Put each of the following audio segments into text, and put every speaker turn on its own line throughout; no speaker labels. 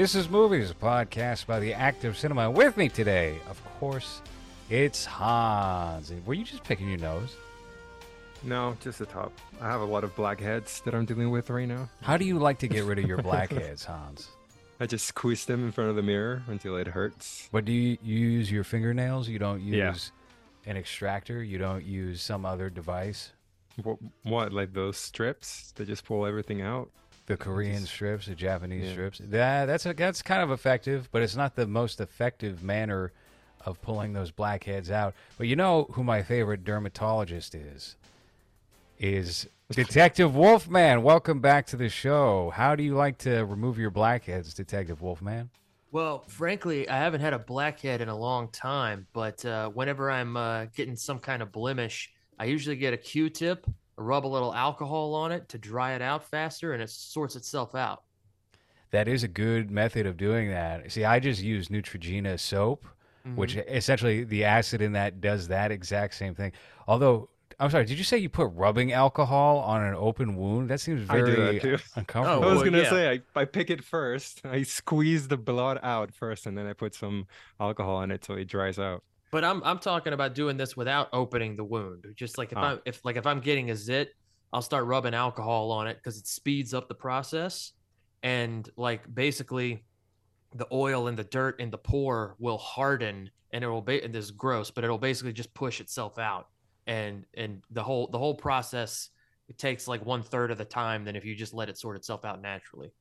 This is Movies, a podcast by the Active Cinema. With me today, of course, it's Hans. Were you just picking your nose?
No, just the top. I have a lot of blackheads that I'm dealing with right now.
How do you like to get rid of your blackheads, Hans?
I just squeeze them in front of the mirror until it hurts.
But do you use your fingernails? You don't use
Yeah.
an extractor? You don't use some other device?
What, what like those strips that just pull everything out?
The Korean
Just-
strips, the Japanese
Yeah.
strips. That that's a, that's kind of effective, but it's not the most effective manner of pulling those blackheads out. But you know who my favorite dermatologist is? Is Detective Wolfman. Welcome back to the show. How do you like to remove your blackheads, Detective Wolfman?
Well, frankly, I haven't had a blackhead in a long time, but uh, whenever I'm uh, getting some kind of blemish, I usually get a Q-tip, rub a little alcohol on it to dry it out faster, and it sorts itself out.
That is a good method of doing that. See, I just use Neutrogena soap, which
Mm-hmm.
essentially the acid in that does that exact same thing. Although, I'm sorry, did you say you put rubbing alcohol on an open wound? That seems
I
very
that too.
uncomfortable.
I was gonna
yeah.
say I, I pick it first. I squeeze the blood out first, and then I put some alcohol on it so it dries out.
But I'm I'm talking about doing this without opening the wound. Just like if. I'm if like if I'm getting a zit, I'll start rubbing alcohol on it because it speeds up the process, and like basically, the oil and the dirt in the pore will harden, and it will be and this is gross, but it'll basically just push itself out, and and the whole the whole process it takes like one third of the time than if you just let it sort itself out naturally.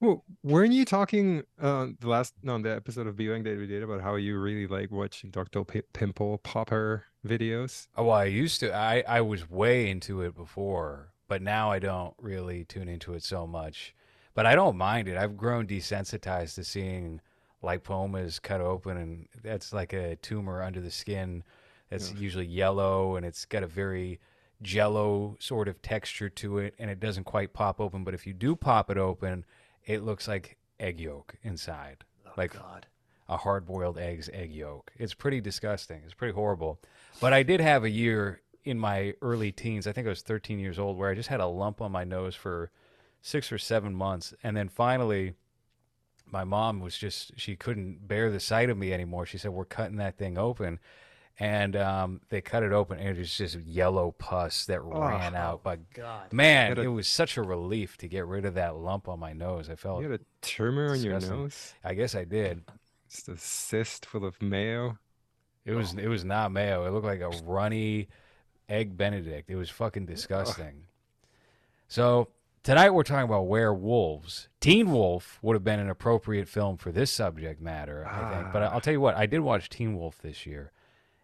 Well, weren't you talking uh, the last no the episode of viewing that we did about how you really like watching Dr. P- Pimple Popper videos?
Oh, well, I used to. I, I was way into it before, but now I don't really tune into it so much. But I don't mind it. I've grown desensitized to seeing lipomas cut open, and that's like a tumor under the skin. That's
Yeah.
usually yellow, and it's got a very jello sort of texture to it, and it doesn't quite pop open. But if you do pop it open, it looks like egg yolk inside.
Oh
Like-
God.
a hard boiled egg's egg yolk. It's pretty disgusting. It's pretty horrible. But I did have a year in my early teens, I think I was 13 years old, where I just had a lump on my nose for six or seven months. And then finally, my mom was just, she couldn't bear the sight of me anymore. She said, We're cutting that thing open. And um, they cut it open, and it was just yellow pus that ran out. But
God.
man,
a-
it was such a relief to get rid of that lump on my nose. I felt,
You had a tumor on your nose.
I guess I did.
Just a cyst full of mayo.
It was it was not mayo. It looked like a runny egg benedict. It was fucking
Oh.
disgusting. So tonight we're talking about werewolves. Teen Wolf would have been an appropriate film for this subject matter, I think. But
Ah.
I'll tell you what, I did watch Teen Wolf this year,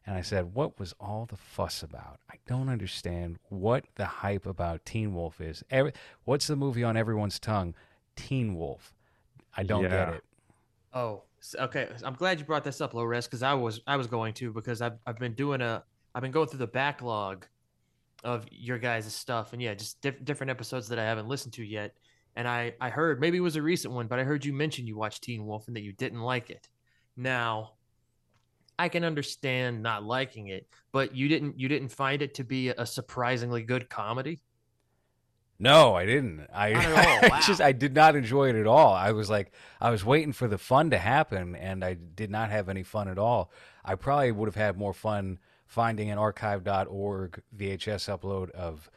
and I said, "What was all the fuss about? I don't understand what the hype about Teen Wolf is. Every, what's the movie on everyone's tongue? Teen Wolf. I don't get it.
Oh, okay. I'm glad you brought this up, LowRes, because I was I was going to because I've I've been doing a I've been going through the backlog of your guys' stuff and yeah, just diff- different episodes that I haven't listened to yet. And I I heard maybe it was a recent one, but I heard you mention you watched Teen Wolf and that you didn't like it. Now, I can understand not liking it, but you didn't you didn't find it to be a surprisingly good comedy.
No, I didn't. I,
Not at.
I just I did not enjoy it at all. I was like I was waiting for the fun to happen and I did not have any fun at all. I probably would have had more fun finding an archive.org VHS upload of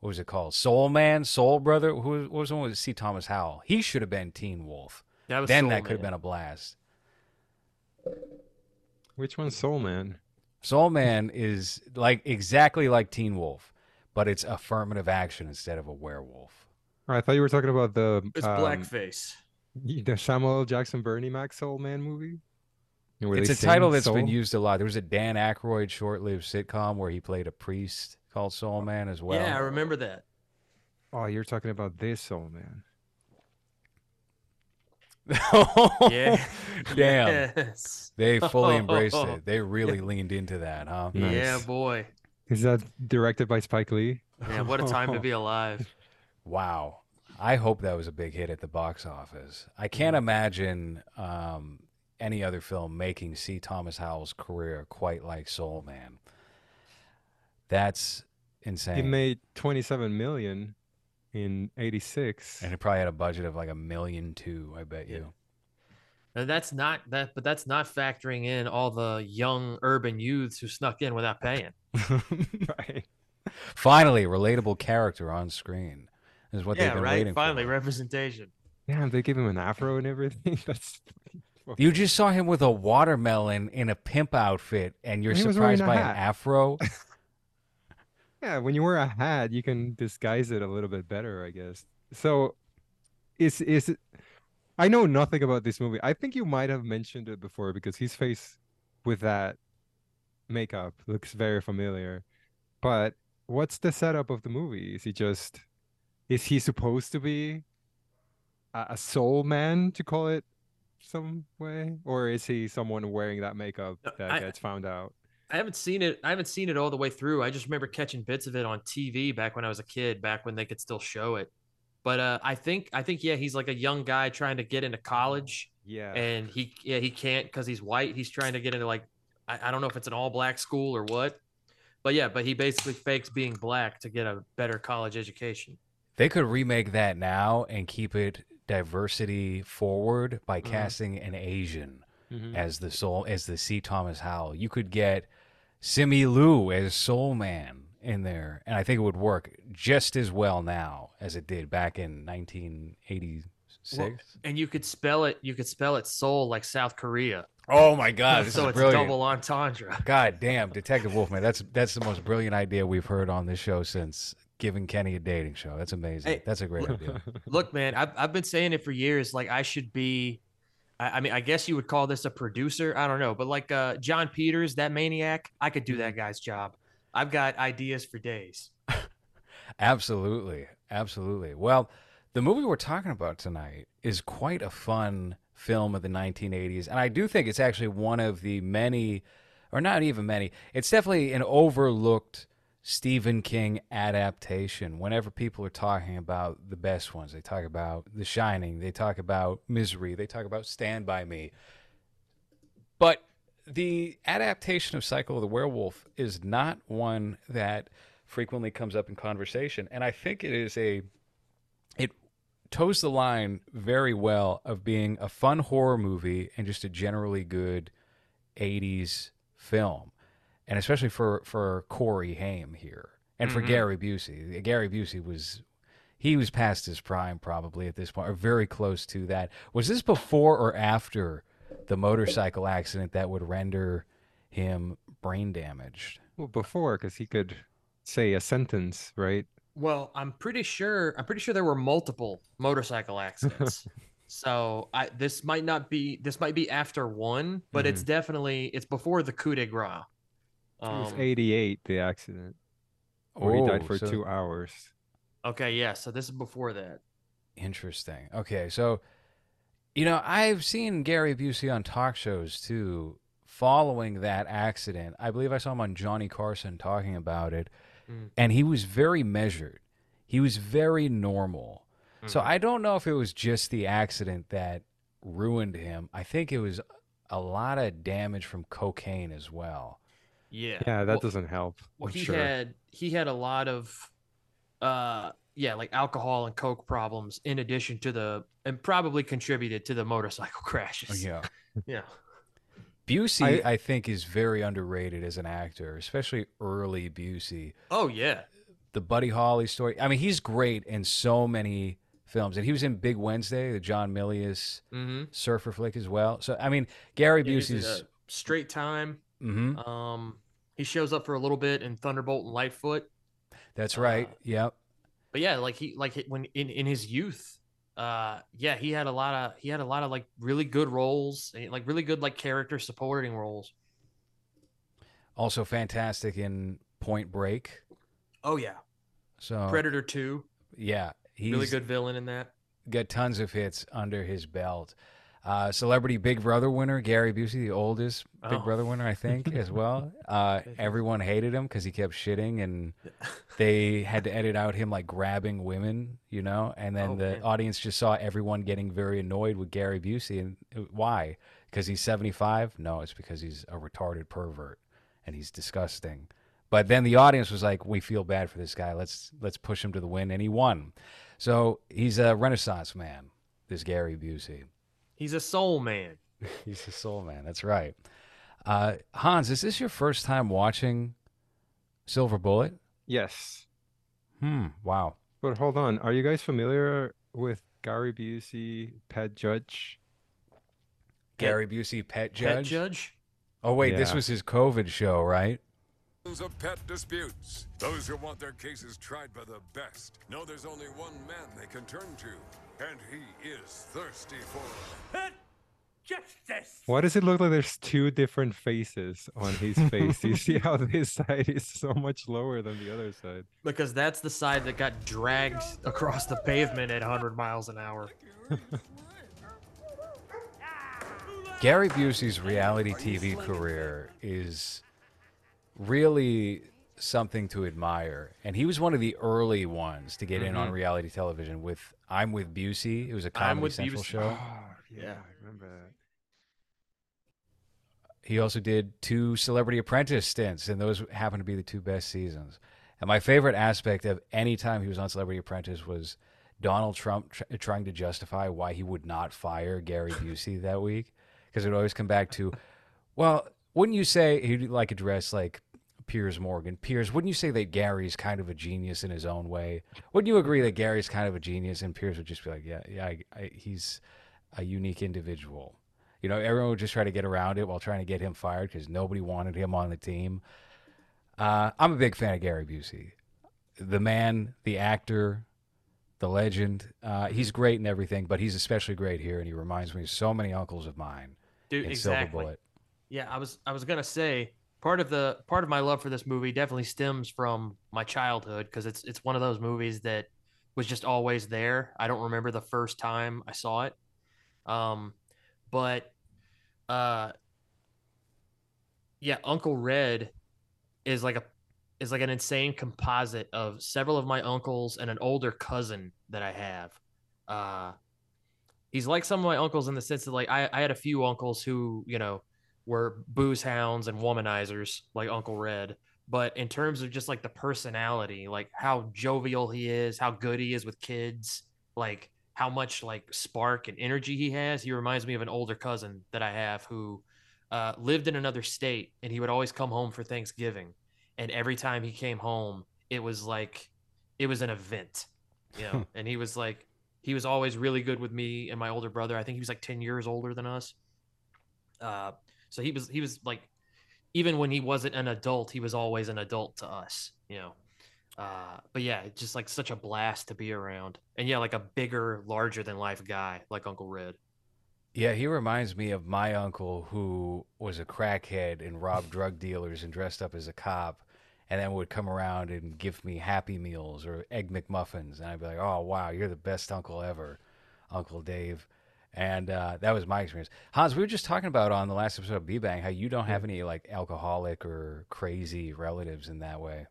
what was it called? Soul Man, Soul Brother. Who what was the one with C. Thomas Howell? He should have been Teen Wolf.
That was
then
Soul
that could have been a blast.
Which one's Soul Man?
Soul Man is like exactly like Teen Wolf, but it's affirmative action instead of a werewolf.
Oh, I thought you were talking about the
It's
um,
blackface.
the Samuel L. Jackson Bernie Mac Soul Man movie. Where
It's a title
sing
that's been used a lot. There was a Dan Aykroyd short-lived sitcom where he played a priest called Soul Man as well.
yeah, I remember that.
Oh, you're talking about this Soul Man.
Yeah.
Damn.
Yes.
They fully embraced it. They really leaned into that, huh?
Nice.
Yeah, boy.
Is that directed by Spike Lee?
Man, what a time to be alive.
Wow. I hope that was a big hit at the box office. I can't imagine um, any other film making C. Thomas Howell's career quite like Soul Man. That's insane.
It made 27 million in 86.
and it probably had a budget of like a million two, I bet you.
And that's not that, but that's not factoring in all the young urban youths who snuck in without paying.
right.
Finally, relatable character on screen is what they've been
right.
waiting
Finally,
for.
representation.
Damn, they give him an afro and everything. That's
You just saw him with a watermelon in a pimp outfit, and you're
He was wearing
surprised by an
hat.
afro.
Yeah, when you wear a hat, you can disguise it a little bit better, I guess. So, is is it? I know nothing about this movie. I think you might have mentioned it before because his face with that makeup looks very familiar. But what's the setup of the movie? Is he just is he supposed to be a, a soul man to call it some way, or is he someone wearing that makeup that
I-
gets found out?
I haven't seen it. I haven't seen it all the way through. I just remember catching bits of it on TV back when I was a kid, back when they could still show it. But uh, I think, I think, yeah, he's like a young guy trying to get into college,
Yeah.
and he, yeah, he can't because he's white. He's trying to get into like, I, I don't know if it's an all black school or what, but yeah, but he basically fakes being black to get a better college education.
They could remake that now and keep it diversity forward by
Mhm.
casting an Asian
Mhm.
as the soul as the C. Thomas Howell. You could get Simu Liu as Soul Man in there, and I think it would work just as well now as it did back in 1986.
Well, and you could spell it, you could spell it soul like South Korea.
oh my God, this
so
is
it's
brilliant!
double entendre.
God damn, Detective Wolfman. That's that's the most brilliant idea we've heard on this show since giving Kenny a dating show. That's amazing.
Hey,
that's a great idea.
Look, man, I've, I've been saying it for years. Like I should be, I, I mean, I guess you would call this a producer. I don't know, but like uh, Jon Peters, that maniac, I could do that guy's job. I've got ideas for days.
Absolutely. Absolutely. Well, the movie we're talking about tonight is quite a fun film of the 1980s. And I do think it's actually one of the many, or not even many, it's definitely an overlooked Stephen King adaptation. Whenever people are talking about the best ones, they talk about The Shining, they talk about Misery, they talk about Stand By Me. But the adaptation of Cycle of the Werewolf is not one that frequently comes up in conversation. And I think it is a, it toes the line very well of being a fun horror movie and just a generally good 80s film. And especially for, for Corey Haim here and for
Mhm.
Gary Busey. Gary Busey was, he was past his prime probably at this point, or very close to that. Was this before or after the motorcycle accident that would render him brain damaged?
Well, before, because he could say a sentence, right?
Well, I'm pretty sure. I'm pretty sure there were multiple motorcycle accidents. so I this might not be this might be after one, but it's definitely it's before the coup de grace.
It was
Um,
88, the accident, where he died
Oh,
for
so-
two hours.
okay, yeah. So this is before that.
Interesting. Okay, so you know, I've seen Gary Busey on talk shows too following that accident. I believe I saw him on Johnny Carson talking about it,
Mm.
and he was very measured. He was very normal. So
Mhm.
I don't know if it was just the accident that ruined him. I think it was a lot of damage from cocaine as well.
Yeah.
Yeah, that
Well-
doesn't help.
Well,
I'm
he
sure.
had he had a lot of, uh, yeah, like alcohol and coke problems in addition to the, and probably contributed to the motorcycle crashes.
Yeah.
Yeah.
Busey,
I-
I, think, is very underrated as an actor, especially early Busey.
Oh yeah.
the Buddy Holly story. I mean, he's great in so many films, and he was in Big Wednesday, the John Milius
Mm-hmm.
surfer flick as well. So, I mean, Gary Busey's.
straight time.
hmm
Um, he shows up for a little bit in Thunderbolt and Lightfoot.
that's right.
uh,
yep.
But yeah, like he like when in in his youth, uh, yeah, he had a lot of he had a lot of like really good roles, like really good like character supporting roles.
Also fantastic in Point Break.
Oh yeah,
So,
Predator Two,
yeah, he's
really good villain in that.
got tons of hits under his belt. Uh, celebrity Big Brother winner Gary Busey, the oldest Big
Oh.
Brother winner, I think, as well. Uh, everyone hated him because he kept shitting, and they had to edit out him like grabbing women, you know. And then
Oh,
the
man.
audience just saw everyone getting very annoyed with Gary Busey, and uh, why? Because he's seventy five? No, it's because he's a retarded pervert and he's disgusting. But then the audience was like, "We feel bad for this guy. Let's let's push him to the win," and he won. So he's a Renaissance man. This Gary Busey.
He's a soul man.
He's a soul man. That's right. Uh, Hans, is this your first time watching Silver Bullet?
Yes.
Hmm. Wow.
But hold on, are you guys familiar with Gary Busey, Pet Judge?
Gary Busey, pet Judge?
Pet
judge.
judge.
Oh wait, this was his COVID show, right?
of pet disputes. Those who want their cases tried by the best know there's only one man they can turn to, and he is thirsty for
Pet justice.
Why does it look like there's two different faces on his face? you see how this side is so much lower than the other side?
Because that's the side that got dragged across the pavement at 100 miles an hour.
Gary Busey's reality TV career is really something to admire. And he was one of the early ones to get in on mm-hmm. reality television with I'm with Busey. It was a Comedy Central
Busey.
show.
Oh, yeah.
I remember that.
He also did two Celebrity Apprentice stints, and those happened to be the two best seasons. And my favorite aspect of any time he was on Celebrity Apprentice was Donald Trump tr- trying to justify why he would not fire Gary Busey that week, because it would always come back to, well, wouldn't you say he'd like address like Piers Morgan? Piers, wouldn't you say that Gary's kind of a genius in his own way? Wouldn't you agree that Gary's kind of a genius? And Piers would just be like, yeah, yeah, I, I, he's a unique individual. You know, everyone would just try to get around it while trying to get him fired because nobody wanted him on the team. Uh, I'm a big fan of Gary Busey, the man, the actor, the legend. Uh, he's great in everything, but he's especially great here, and he reminds me of so many uncles of mine
Dude, exactly.
Silver Bullet.
Yeah, I was I was gonna say part of the part of my love for this movie definitely stems from my childhood because it's it's one of those movies that was just always there. I don't remember the first time I saw it, um, but uh, yeah, Uncle Red is like a is like an insane composite of several of my uncles and an older cousin that I have. Uh, he's like some of my uncles in the sense that like I, I had a few uncles who you know were booze hounds and womanizers like Uncle Red. But in terms of just like the personality, like how jovial he is, how good he is with kids, like how much like spark and energy he has, he reminds me of an older cousin that I have who uh, lived in another state and he would always come home for Thanksgiving. And every time he came home, it was like it was an event, you know. and he was like, he was always really good with me and my older brother. I think he was like 10 years older than us. Uh, so he was he was like even when he wasn't an adult, he was always an adult to us, you know. Uh, but yeah, just like such a blast to be around. And yeah, like a bigger, larger than life guy like Uncle Red.
Yeah, he reminds me of my uncle who was a crackhead and robbed drug dealers and dressed up as a cop and then would come around and give me Happy Meals or Egg McMuffins. And I'd be like, oh, wow, you're the best uncle ever, Uncle Dave. And uh, that was my experience. Hans, we were just talking about on the last episode of B-Bang how you don't have any like alcoholic or crazy relatives in that way.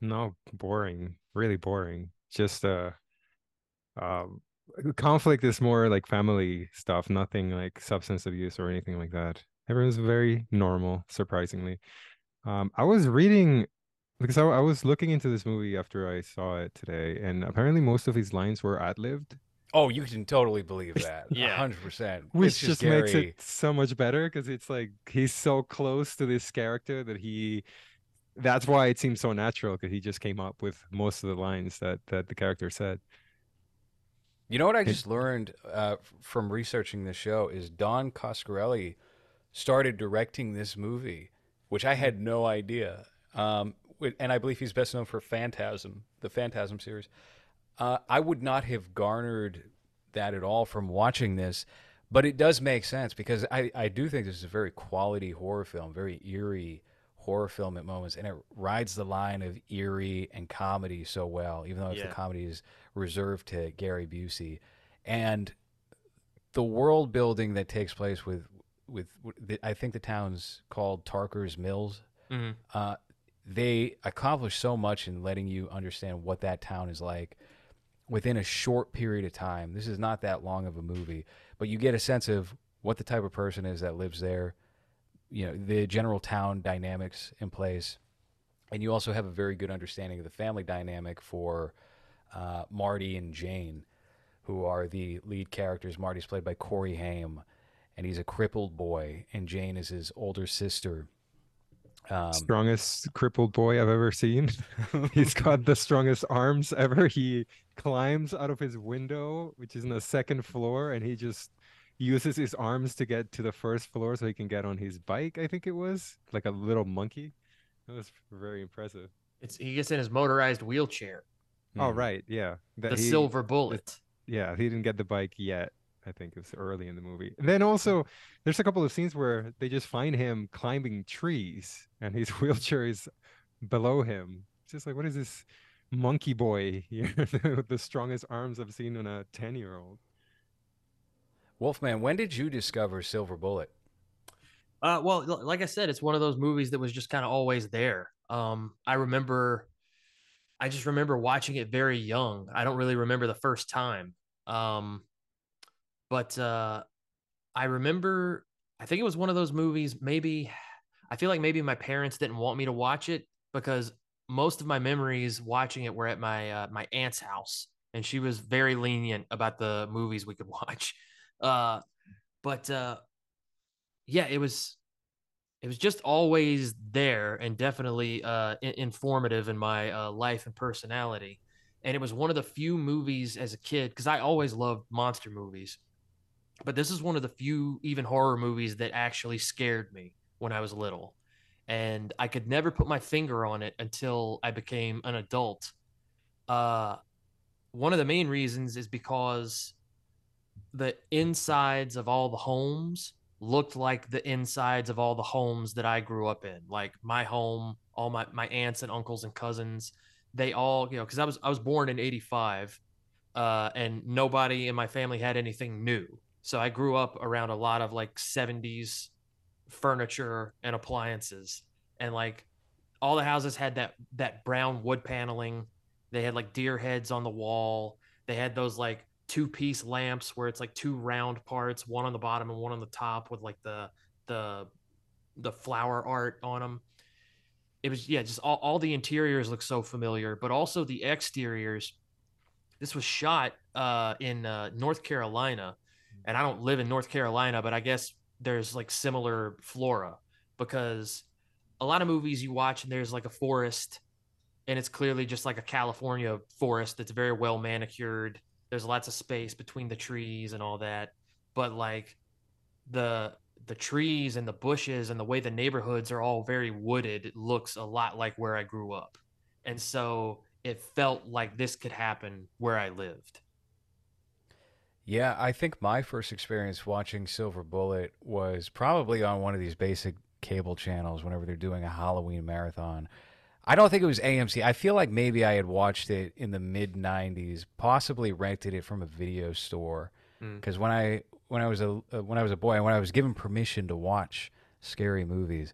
No, boring. Really boring. Just uh um conflict is more like family stuff, nothing like substance abuse or anything like that. Everyone's very normal, surprisingly. Um I was reading because I, I was looking into this movie after I saw it today, and apparently most of his lines were ad-libbed,
Oh, you can totally believe that.
Yeah.
hundred percent.
which just makes it so much better because it's like he's so close to this character that he that's why it seems so natural because he just came up with most of the lines that that the character said.
You know what I just learned uh, from researching the show is Don Coscarelli started directing this movie, which I had no idea. Um, and I believe he's best known for Phantasm, the Phantasm series. Uh, I would not have garnered that at all from watching this, but it does make sense because I, I do think this is a very quality horror film, very eerie horror film at moments, and it rides the line of eerie and comedy so well, even though if the comedy is reserved to Gary Busey, and the world building that takes place with with, with the, I think the town's called Tarker's Mills.
Mhm.
Uh, they accomplish so much in letting you understand what that town is like within a short period of time. This is not that long of a movie, but you get a sense of what the type of person is that lives there. You know the general town dynamics in place, and you also have a very good understanding of the family dynamic for uh, Marty and Jane, who are the lead characters. Marty's played by Corey Haim, and he's a crippled boy, and Jane is his older sister. Um,
strongest crippled boy I've ever seen. He's got the strongest arms ever. He climbs out of his window, which is in the second floor, and he just uses his arms to get to the first floor so he can get on his bike, I think it was, like a little monkey. That was very impressive.
It's he gets in his motorized wheelchair,
Oh
hmm.
right, yeah. That
the
he-
silver bullet.
Yeah, he didn't get the bike yet. I think it was early in the movie. And then also, there's a couple of scenes where they just find him climbing trees, and his wheelchair is below him. It's just like, what is this monkey boy here with the strongest arms I've seen on a ten-year-old?
Wolfman, when did you discover Silver Bullet?
Uh, well, like I said, it's one of those movies that was just kind of always there. Um, I remember, I just remember watching it very young. I don't really remember the first time. Um, but uh, I remember, I think it was one of those movies. Maybe I feel like maybe my parents didn't want me to watch it because most of my memories watching it were at my uh, my aunt's house, and she was very lenient about the movies we could watch. Uh, but uh, yeah, it was it was just always there and definitely uh, in- informative in my uh, life and personality. And it was one of the few movies as a kid because I always loved monster movies, but this is one of the few even horror movies that actually scared me when I was little, and I could never put my finger on it until I became an adult. Uh, one of the main reasons is because the insides of all the homes looked like the insides of all the homes that I grew up in. Like my home, all my my aunts and uncles and cousins, they all, you know, cuz I was I was born in 85 uh and nobody in my family had anything new. So I grew up around a lot of like 70s furniture and appliances and like all the houses had that that brown wood paneling. They had like deer heads on the wall. They had those like two piece lamps where it's like two round parts, one on the bottom and one on the top with like the the the flower art on them. It was yeah, just all, all the interiors look so familiar, but also the exteriors. This was shot uh, in uh, North Carolina, and I don't live in North Carolina, but I guess there's like similar flora because a lot of movies you watch and there's like a forest, and it's clearly just like a California forest that's very well manicured. There's lots of space between the trees and all that but like the the trees and the bushes and the way the neighborhoods are all very wooded it looks a lot like where i grew up. And so it felt like this could happen where i lived
Yeah, I think my first experience watching Silver Bullet was probably on one of these basic cable channels whenever they're doing a Halloween marathon. I don't think it was AMC. I feel like maybe I had watched it in the mid 90s, possibly rented it from a video store
Mm.
cuz when I when I was a uh, when I was a boy when I was given permission to watch scary movies,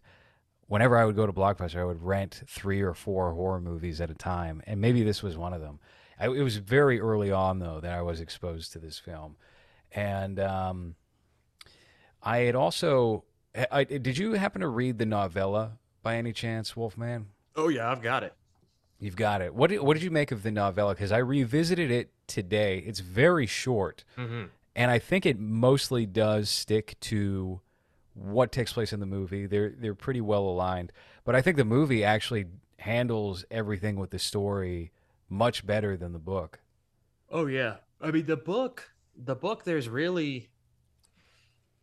whenever I would go to Blockbuster, I would rent 3 or 4 horror movies at a time, and maybe this was one of them. I, it was very early on though that I was exposed to this film, and um, I had also. I, did you happen to read the novella by any chance, Wolfman?
oh yeah i've got it
You've got it. What did, what did you make of the novella? Because I revisited it today. It's very short,
mm-hmm.
and I think it mostly does stick to what takes place in the movie. They're they're pretty well aligned, but I think the movie actually handles everything with the story much better than the book.
Oh yeah. I mean the book the book there's really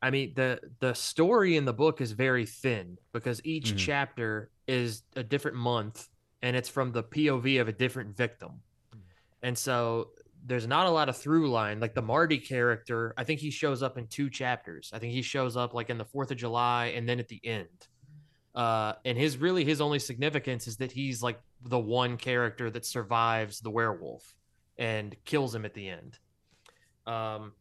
I mean the the story in the book is very thin because each
Mhm.
chapter is a different month and it's from the POV of a different victim. And so there's not a lot of through line like the Marty character, I think he shows up in two chapters. I think he shows up like in the 4th of July and then at the end. Uh and his really his only significance is that he's like the one character that survives the werewolf and kills him at the end. Um,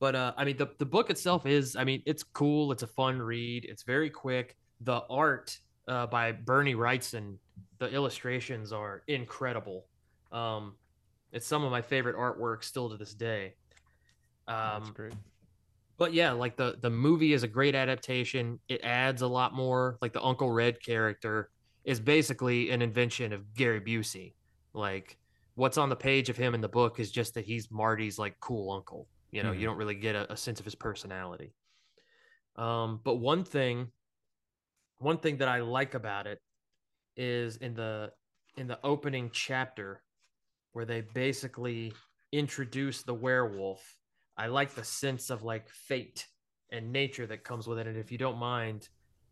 but uh, I mean, the the book itself is, I mean, it's cool. It's a fun read. It's very quick. The art uh, by Bernie Wrightson, the illustrations are incredible. Um, it's some of my favorite artwork still to this day.
That's
Um,
great.
but yeah, like the the movie is a great adaptation. It adds a lot more. Like the Uncle Red character is basically an invention of Gary Busey. Like what's on the page of him in the book is just that he's Marty's like cool uncle. You know,
Mhm.
you don't really get a, a sense of his personality. Um, but one thing, one thing that I like about it is in the in the opening chapter where they basically introduce the werewolf. I like the sense of like fate and nature that comes with it. And if you don't mind,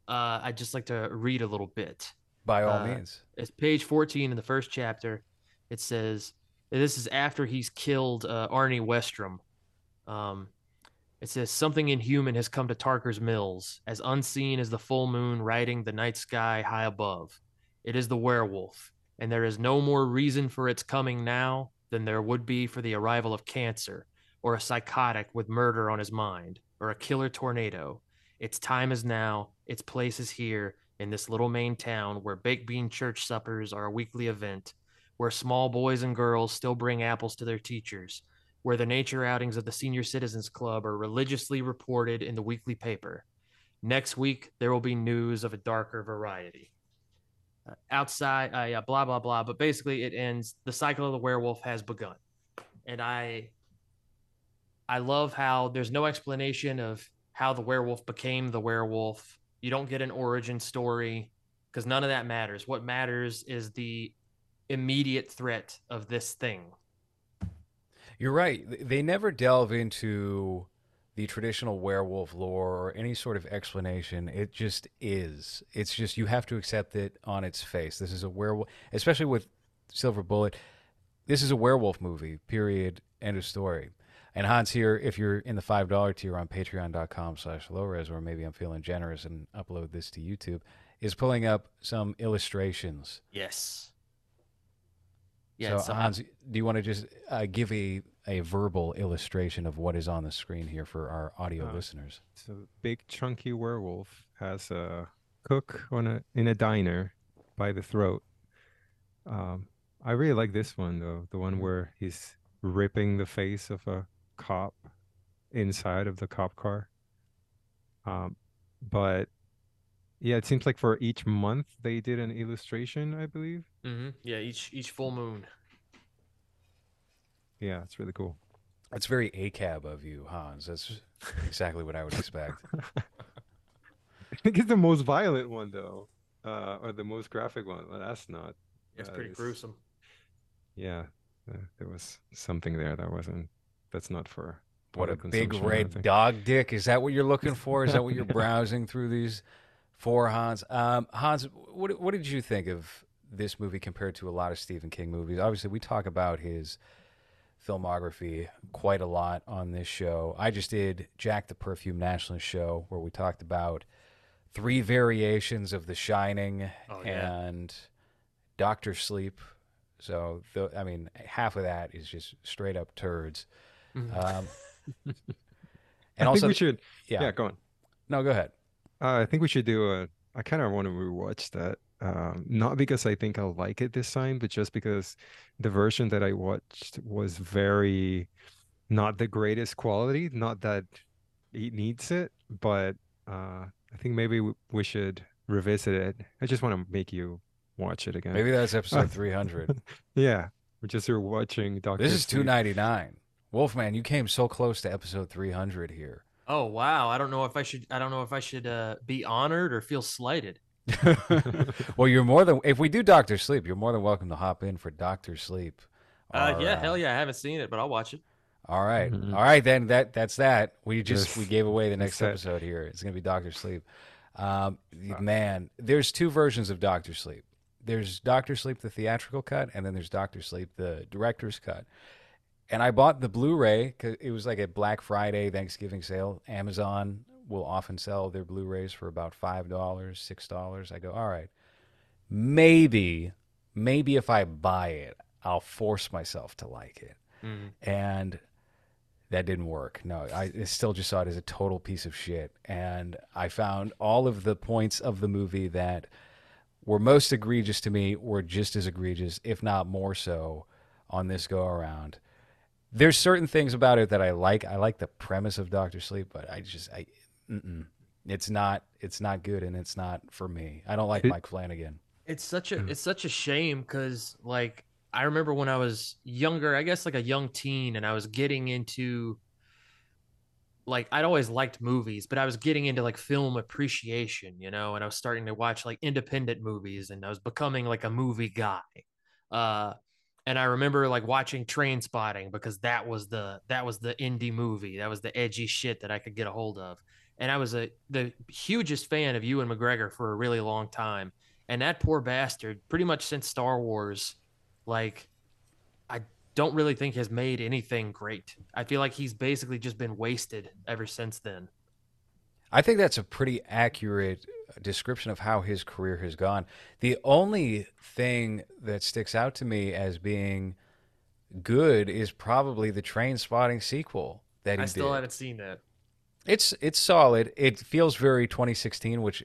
uh, I'd just like to read a little bit.
By all
Uh,
means.
It's page 14 in the first chapter. It says, this is after he's killed uh, Arnie Westrum. Um, it says, something inhuman has come to Tarker's Mills, as unseen as the full moon riding the night sky high above. It is the werewolf, and there is no more reason for its coming now than there would be for the arrival of cancer, or a psychotic with murder on his mind, or a killer tornado. Its time is now, its place is here, in this little Maine town where baked bean church suppers are a weekly event, where small boys and girls still bring apples to their teachers, where the nature outings of the Senior Citizens Club are religiously reported in the weekly paper. Next week, there will be news of a darker variety. Uh, outside, uh, yeah, blah, blah, blah. But basically, it ends the cycle of the werewolf has begun. And I. I love how there's no explanation of how the werewolf became the werewolf. You don't get an origin story because none of that matters. What matters is the immediate threat of this thing.
You're right. They never delve into the traditional werewolf lore or any sort of explanation. It just is. It's just you have to accept it on its face. This is a werewolf, especially with Silver Bullet. This is a werewolf movie. Period. End of story. And Hans here, if you're in the five dollar tier on patreon.com slash lowres, or maybe I'm feeling generous and upload this to YouTube, is pulling up some illustrations.
Yes. Yeah.
so,
so
Hans, do you want to just uh, give a, a verbal illustration of what is on the screen here for our audio
Uh,
listeners?
So big chunky werewolf has a cook on a in a diner by the throat. Um, I really like this one though, the one where he's ripping the face of a cop inside of the cop car. Um, but yeah, it seems like for each month they did an illustration, I believe.
hmm yeah, each each full moon.
Yeah, it's really cool.
It's very ACAB of you, Hans. That's exactly what I would expect.
I think it's the most violent one though, uh, or the most graphic one. Well, that's not.
It's
Uh,
pretty
it's-
gruesome.
Yeah, uh, there was something there that wasn't. That's not for.
What a big
consumption, I don't
red dog dick. Is that what you're looking for? Is that what you're
Yeah.
browsing through these for, Hans? Um, Hans, what, what did you think of this movie compared to a lot of Stephen King movies? Obviously, we talk about his filmography quite a lot on this show. I just did Jack the Perfume Nationalist show where we talked about three variations of The Shining
Oh, yeah.
and Doctor Sleep. So, the, I mean, half of that is just straight up turds.
Mhm.
Um,
I
also,
think we should.
yeah.
Yeah, go on.
No, go ahead.
Uh, I think we should do a. I kind of want to rewatch that. Um, not because I think I'll like it this time, but just because the version that I watched was very not the greatest quality. Not that it needs it, but uh, I think maybe w- we should revisit it. I just want to make you watch it again.
Maybe that's episode 300.
Yeah, we're just here watching Doctor.
this is 299. Wolfman, you came so close to episode 300 here.
Oh wow! I don't know if I should. I don't know if I should uh, be honored or feel slighted.
well, you're more than if we do Doctor Sleep, you're more than welcome to hop in for Doctor Sleep.
Uh,
Our,
yeah, hell yeah! I haven't seen it, but I'll watch it.
All right.
Mhm.
All right, then that that's that. We just
Yes.
we gave away the next
that.
episode here. It's gonna be Doctor Sleep. Um,
Uh.
man, there's two versions of Doctor Sleep. There's Doctor Sleep, the theatrical cut, and then there's Doctor Sleep, the director's cut. And I bought the Blu-ray because it was like a Black Friday Thanksgiving sale. Amazon will often sell their Blu-rays for about five dollars, six dollars. I go, all right, maybe, maybe if I buy it, I'll force myself to like it mm-hmm. and that didn't work. No, I still just saw it as a total piece of shit. And I found all of the points of the movie that were most egregious to me were just as egregious, if not more so, on this go around. There's certain things about it that I like. I like the premise of Doctor Sleep, but I just I, mm-mm. it's not it's not good and it's not for me. I don't like Mike Flanagan.
It's such a
Mm.
it's such a shame because like I remember when I was younger, I guess like a young teen, and I was getting into like I'd always liked movies, but I was getting into like film appreciation, you know, and I was starting to watch like independent movies and I was becoming like a movie guy. Uh and I remember like watching Trainspotting because that was the that was the indie movie. That was the edgy shit that I could get a hold of. And I was a the hugest fan of Ewan McGregor for a really long time. And that poor bastard, pretty much since Star Wars, like I don't really think has made anything great. I feel like he's basically just been wasted ever since then.
I think that's a pretty accurate description of how his career has gone. The only thing that sticks out to me as being good is probably the Trainspotting sequel that he
I still
did.
haven't seen that.
It's it's solid. It feels very 2016, which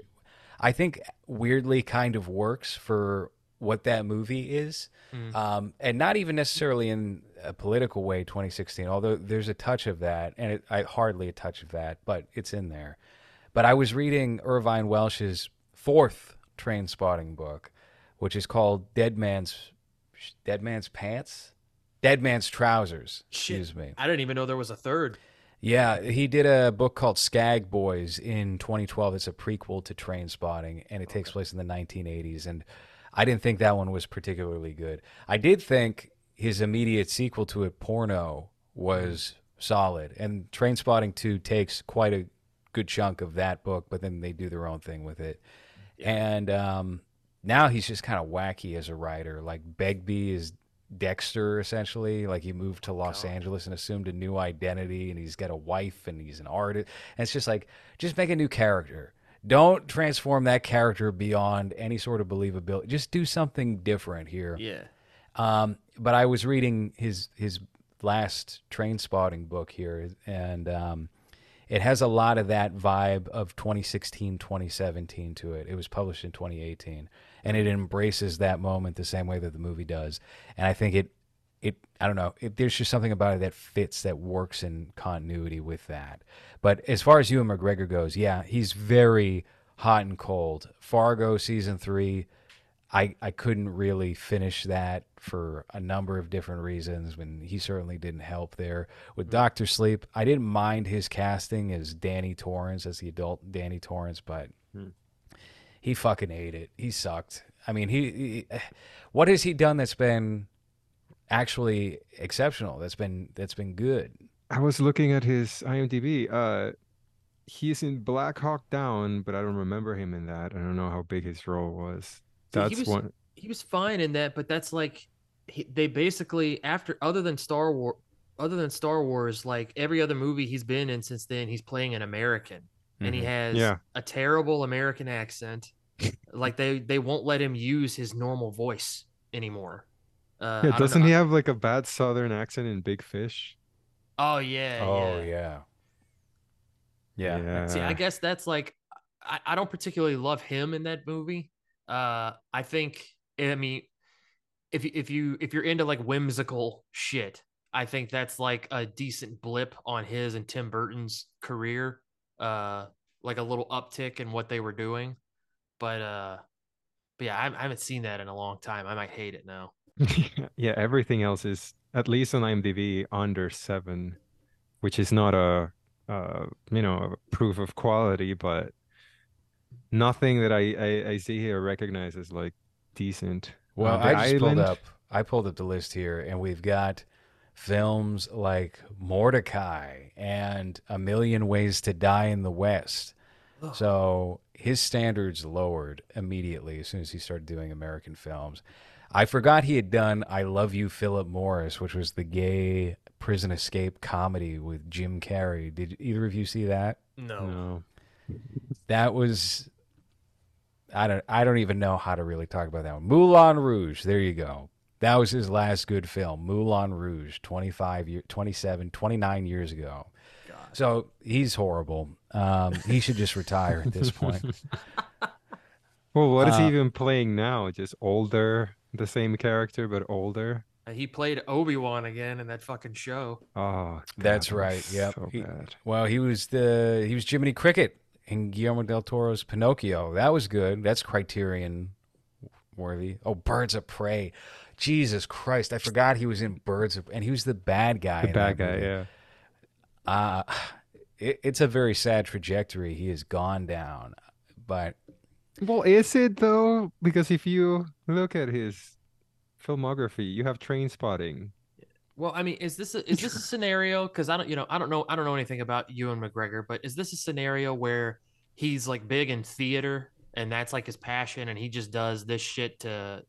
I think weirdly kind of works for what that movie is,
Mm.
um, and not even necessarily in a political way. 2016, although there's a touch of that, and it, I hardly a touch of that, but it's in there. But I was reading Irvine Welsh's fourth trainspotting book, which is called Dead Man's Dead Man's Pants, Dead Man's Trousers.
Shit.
Excuse me.
I didn't even know there was a third.
Yeah, he did a book called Skagboys in 2012. It's a prequel to Trainspotting, and it takes place in the 1980s. And I didn't think that one was particularly good. I did think his immediate sequel to it, Porno, was mm-hmm. solid. And Trainspotting 2 takes quite a good chunk of that book, but then they do their own thing with it. And um, now he's just kind of wacky as a writer. Like Begbie is Dexter essentially. Like he moved to Los Angeles and assumed a new identity, and he's got a wife and he's an artist. And it's just like, just make a new character. Don't transform that character beyond any sort of believability. Just do something different here.
Yeah.
Um, but I was reading his his last trainspotting book here, and um, it has a lot of that vibe of 2016, 2017 to it. It was published in 2018, and it embraces that moment the same way that the movie does. And I think it it I don't know. It, there's just something about it that fits that works in continuity with that. But as far as Ewan McGregor goes, yeah, he's very hot and cold. Fargo season three. I, I couldn't really finish that for a number of different reasons when he certainly didn't help there. With Doctor Sleep, I didn't mind his casting as Danny Torrance, as the adult Danny Torrance, but he fucking ate it. He sucked. I mean, he, he what has he done that's been actually exceptional? That's been that's been good.
I was looking at his IMDb. Uh, he's in Black Hawk Down, but I don't remember him in that. I don't know how big his role was.
See, he
That's
was-
one.
He was fine in that, but that's like he, they basically after other than Star War other than Star Wars, like every other movie he's been in since then, he's playing an American. And he
Mhm.
has
Yeah.
a terrible American accent. like they they won't let him use his normal voice anymore. Uh,
Yeah, doesn't
know.
he have like a bad Southern accent in Big Fish?
Oh yeah.
oh
yeah.
yeah. Yeah.
See, I guess that's like I, I don't particularly love him in that movie. Uh I think I mean if if you if you're into like whimsical shit, I think that's like a decent blip on his and Tim Burton's career. Uh like a little uptick in what they were doing. But uh but yeah, I, I haven't seen that in a long time. I might hate it now.
yeah, everything else is at least on IMDb under seven, which is not a uh you know a proof of quality, but nothing that I I, I see here recognizes like decent.
Well,
Uh,
I just pulled up. I pulled up the list here, and we've got films like Mortdecai and A Million Ways to Die in the West.
Ugh.
So his standards lowered immediately as soon as he started doing American films. I forgot he had done I Love You, Philip Morris, which was the gay prison escape comedy with Jim Carrey. Did either of you see that?
No.
No.
That was I don't I don't even know how to really talk about that one. Moulin Rouge, there you go. That was his last good film, Moulin Rouge, 25 year 27 29 years ago. God. So, he's horrible. Um, he should just retire at this point.
Well, what is he
Uh,
even playing now? Just older, the same character but older.
Uh, He played Obi-Wan again in that fucking show.
Oh,
That's
God, that
right,
was
yep.
So
He-
bad.
Well, he was the he was Jiminy Cricket in Guillermo del Toro's Pinocchio. That was good. That's Criterion worthy. Oh, Birds of Prey. Jesus Christ! I forgot he was in Birds of, and he was the bad guy.
The bad guy,
movie.
yeah.
Uh, it, it's a very sad trajectory he has gone down. But
Well, is it though? Because if you look at his filmography, you have Trainspotting.
Well, I mean, is this a, is this a scenario? Because I don't, you know, I don't know, I don't know anything about Ewan McGregor, but is this a scenario where he's like big in theater and that's like his passion, and he just does this shit to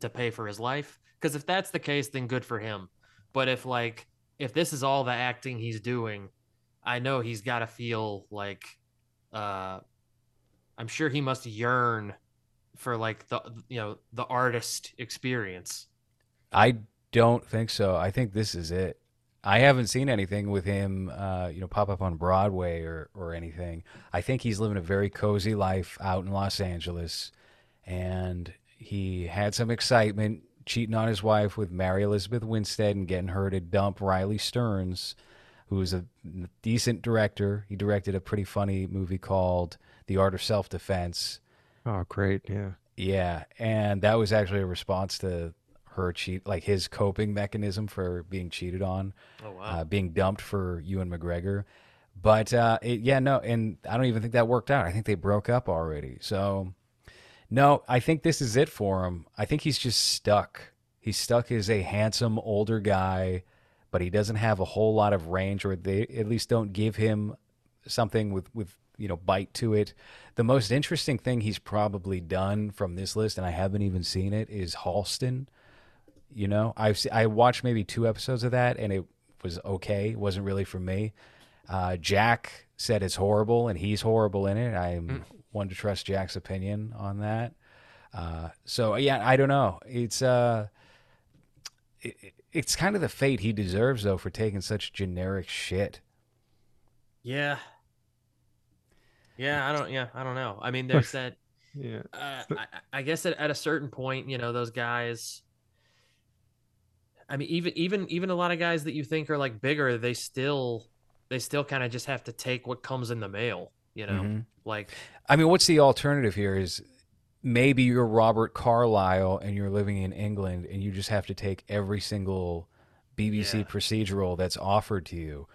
to pay for his life? Because if that's the case, then good for him. But if like if this is all the acting he's doing, I know he's got to feel like, uh, I'm sure he must yearn for like the you know the artist experience.
I don't think so. I think this is it. I haven't seen anything with him, uh, you know, pop up on Broadway or, or anything. I think he's living a very cozy life out in Los Angeles, and he had some excitement cheating on his wife with Mary Elizabeth Winstead and getting her to dump Riley Stearns, who is a decent director. He directed a pretty funny movie called The Art of Self Defense.
Oh, great. Yeah.
Yeah, and that was actually a response to her cheat, like his coping mechanism for being cheated on,
Oh wow.
uh, being dumped for Ewan McGregor. But uh, it, yeah, no, and I don't even think that worked out. I think they broke up already. So, no, I think this is it for him. I think he's just stuck. He's stuck as a handsome older guy, but he doesn't have a whole lot of range, or they at least don't give him something with with you know bite to it. The most interesting thing he's probably done from this list, and I haven't even seen it, is Halston. You know, I've se- I watched maybe two episodes of that, and it was okay. It wasn't really for me. Uh, Jack said it's horrible, and he's horrible in it. I'm one to trust Jack's opinion on that. Uh, so yeah, I don't know. It's uh, it, it's kind of the fate he deserves though for taking such generic shit.
Yeah. Yeah, I don't. Yeah, I don't know. I mean, there's that.
Yeah.
Uh, I, I guess at, at a certain point, you know, those guys. I mean, even even even a lot of guys that you think are like bigger, they still they still kind of just have to take what comes in the mail. You know,
Mhm.
like
I mean, what's the alternative here? Is maybe you're Robert Carlyle and you're living in England and you just have to take every single BBC
Yeah.
procedural that's offered to you.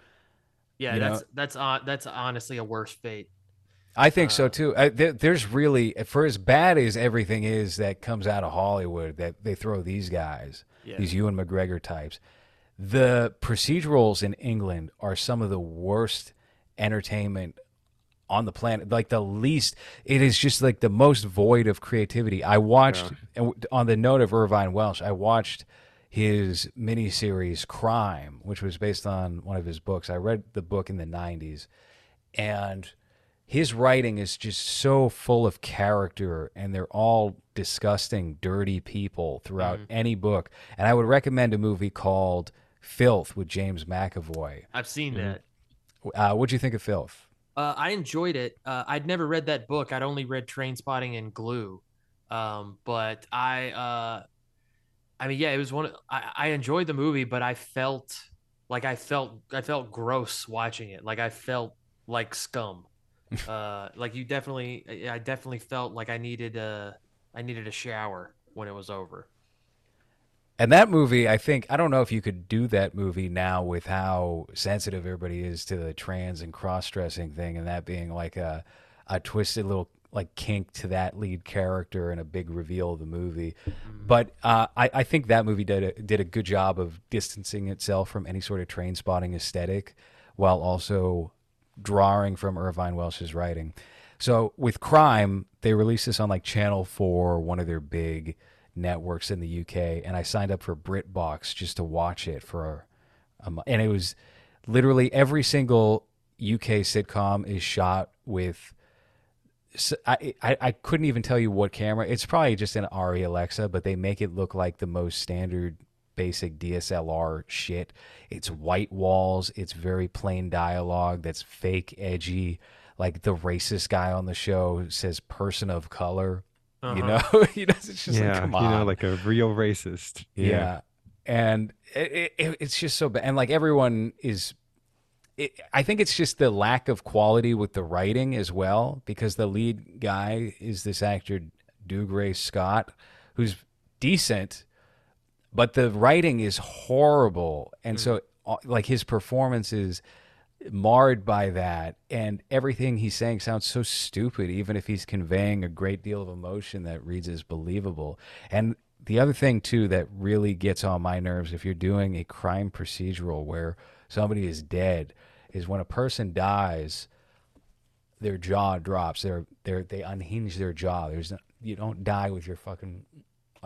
yeah,
You know-
that's that's uh, that's honestly a worse fate.
I think so
Uh,
too. I, there, there's really, for as bad as everything is that comes out of Hollywood, that they throw these guys,
Yeah.
these Ewan McGregor types. The procedurals in England are some of the worst entertainment on the planet. Like the least, it is just like the most void of creativity. I watched, and on the note of Irvine Welsh, I watched his miniseries Crime, which was based on one of his books. I read the book in the 90s, and his writing is just so full of character and they're all disgusting dirty people throughout any book and i would recommend a movie called filth with james mcavoy
I've seen that.
uh, what'd you think of filth
Uh, I enjoyed it. Uh, I'd never read that book. I'd only read Trainspotting and Glue. Um, but I, uh, I mean, yeah, it was one. I, I enjoyed the movie, but I felt like I felt I felt gross watching it. Like I felt like scum. uh, like you definitely, I definitely felt like I needed a, I needed a shower when it was over.
and that movie i think i don't know if you could do that movie now with how sensitive everybody is to the trans and cross-dressing thing and that being like a, a twisted little like kink to that lead character and a big reveal of the movie but uh, I, I think that movie did a, did a good job of distancing itself from any sort of trainspotting aesthetic while also drawing from Irvine Welsh's writing. So with Crime, they released this on like Channel 4, one of their big networks in the UK, and I signed up for BritBox just to watch it for a month. And it was literally every single UK sitcom is shot with I I couldn't even tell you what camera. It's probably just an Arri Alexa, but they make it look like the most standard basic DSLR shit. It's white walls, it's very plain dialogue that's fake edgy. Like the racist guy on the show says person of color. You know, you know, it's just
yeah.
like come
you
on.
know, like a real racist.
Yeah. And it, it, it's just so bad. And like everyone is, it, I think it's just the lack of quality with the writing as well, because the lead guy is this actor, Dougray Scott, who's decent. but the writing is horrible, and
Mm.
so uh, like his performance is marred by that, and everything he's saying sounds so stupid, even if he's conveying a great deal of emotion that reads as believable. And the other thing too that really gets on my nerves if you're doing a crime procedural where somebody is dead is when a person dies their jaw drops. They're they they unhinge their jaw. There's you don't die with your fucking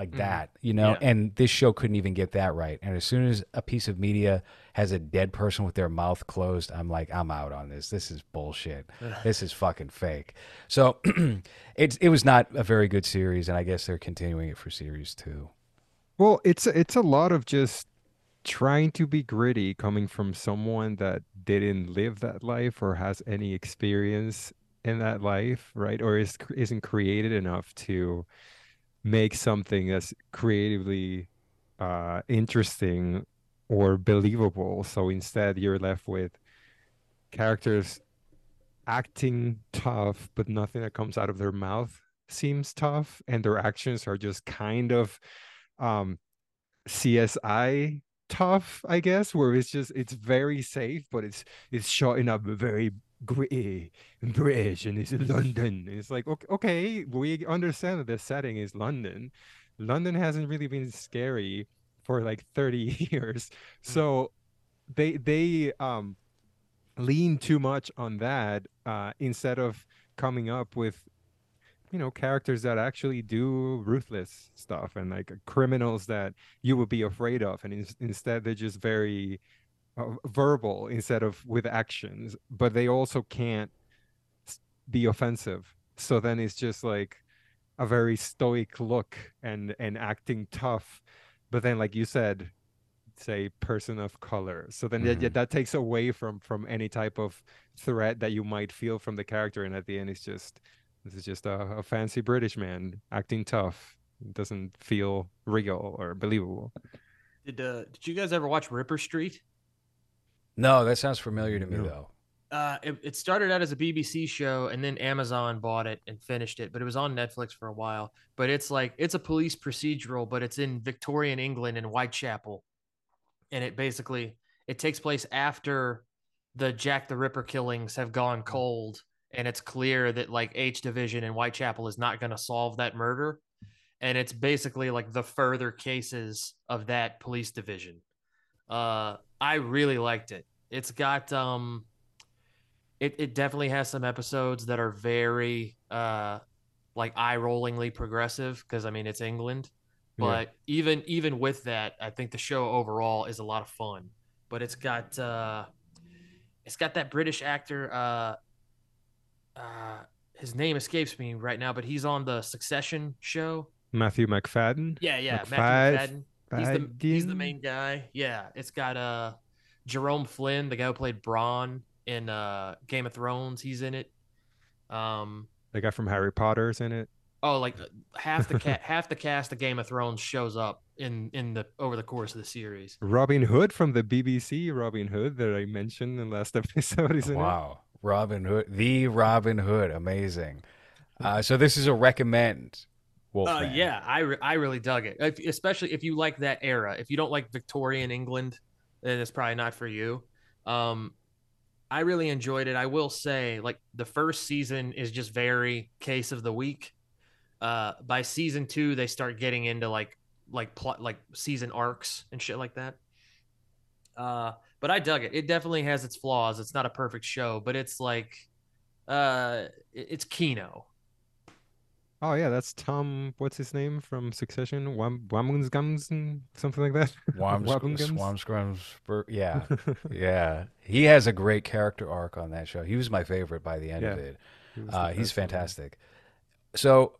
like mm. that, you know.
Yeah.
And this show couldn't even get that right. And as soon as a piece of media has a dead person with their mouth closed, I'm like, I'm out on this. This is bullshit. this is fucking fake. So it's it was not a very good series, and I guess they're continuing it for series two.
Well, it's it's a lot of just trying to be gritty coming from someone that didn't live that life or has any experience in that life, right? Or is isn't created enough to make something that's creatively uh interesting or believable. So instead you're left with characters acting tough, but nothing that comes out of their mouth seems tough, and their actions are just kind of um CSI tough, I guess, where it's just it's very safe, but it's it's shot in a very gritty and British and it's London. It's like okay, okay, we understand that the setting is London. London hasn't really been scary for like 30 years. So they they um lean too much on that uh instead of coming up with you know characters that actually do ruthless stuff and like criminals that you would be afraid of and in- instead they're just very verbal instead of with actions but they also can't be offensive. So then it's just like a very stoic look and and acting tough. But then like you said say person of color. So then that,
Mhm.
that takes away from from any type of threat that you might feel from the character. And at the end it's just this is just a, a fancy british man acting tough. It doesn't feel real or believable.
Did uh, did you guys ever watch Ripper Street?
No, that sounds familiar to me
No.
though.
Uh, it, it started out as a BBC show, and then Amazon bought it and finished it. But it was on Netflix for a while. But it's like it's a police procedural, but it's in Victorian England in Whitechapel, and it basically it takes place after the Jack the Ripper killings have gone cold, and it's clear that like H Division in Whitechapel is not going to solve that murder, and it's basically like the further cases of that police division. Uh, I really liked it. It's got um it, it definitely has some episodes that are very uh like eye rollingly progressive because I mean it's England.
Yeah.
But even even with that, I think the show overall is a lot of fun. But it's got uh it's got that British actor uh uh his name escapes me right now, but he's on the Succession show.
matthew macfadyen
Yeah, yeah,
McFad-
Matthew Macfadyen. He's the he's the main guy. Yeah, it's got uh Jerome Flynn, the guy who played Bronn in uh Game of Thrones. He's in it. Um
the guy from harry potter's in it
oh, like uh, half the cat half the cast of Game of Thrones shows up in in the over the course of the series.
robin hood from the bbc robin hood that i mentioned in the last episode is in it
Wow, Robin Hood, the Robin Hood, amazing. Uh, so this is a recommend.
Uh, yeah, I, re- I really dug it, if, especially if you like that era. If you don't like Victorian England, then it's probably not for you. Um, I really enjoyed it. I will say, like the first season is just very case of the week. Uh, by season two, they start getting into like like plot like season arcs and shit like that. Uh, but I dug it. It definitely has its flaws. It's not a perfect show, but it's like, uh, it's Kino.
Oh yeah that's tom what's his name from succession Wam- Wamungams- something like that
Swam,
Wamungams?
Swam, Scrums, yeah, yeah. He has a great character arc on that show. He was my favorite by the end of it.
He
Uh, he's
best one.
fantastic. So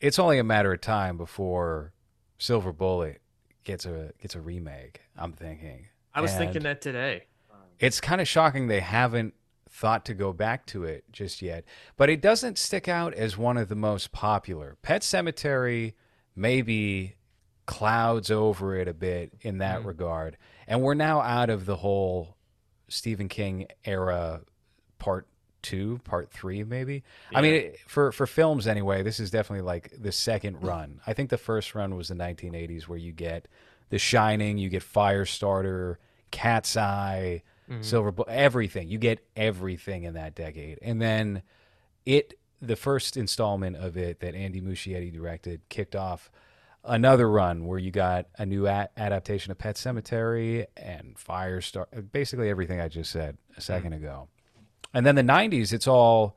it's only a matter of time before Silver Bullet gets a gets a remake. I'm thinking.
I was thinking that today.
it's kind of shocking they haven't thought to go back to it just yet. But it doesn't stick out as one of the most popular. Pet Sematary maybe clouds over it a bit in that
Mm.
regard. And we're now out of the whole Stephen King era part two, part three, maybe. I mean, for for films anyway, this is definitely like the second run. I think the first run was the 1980s, where you get The Shining, you get Firestarter, Cat's Eye, Mm-hmm. Silver Bullet, everything. You get everything in that decade. And then it, the first installment of it that Andy Muschietti directed, kicked off another run where you got a new a- adaptation of Pet Sematary and Firestar, basically everything I just said a mm-hmm. 2nd ago. And then the 90s, it's all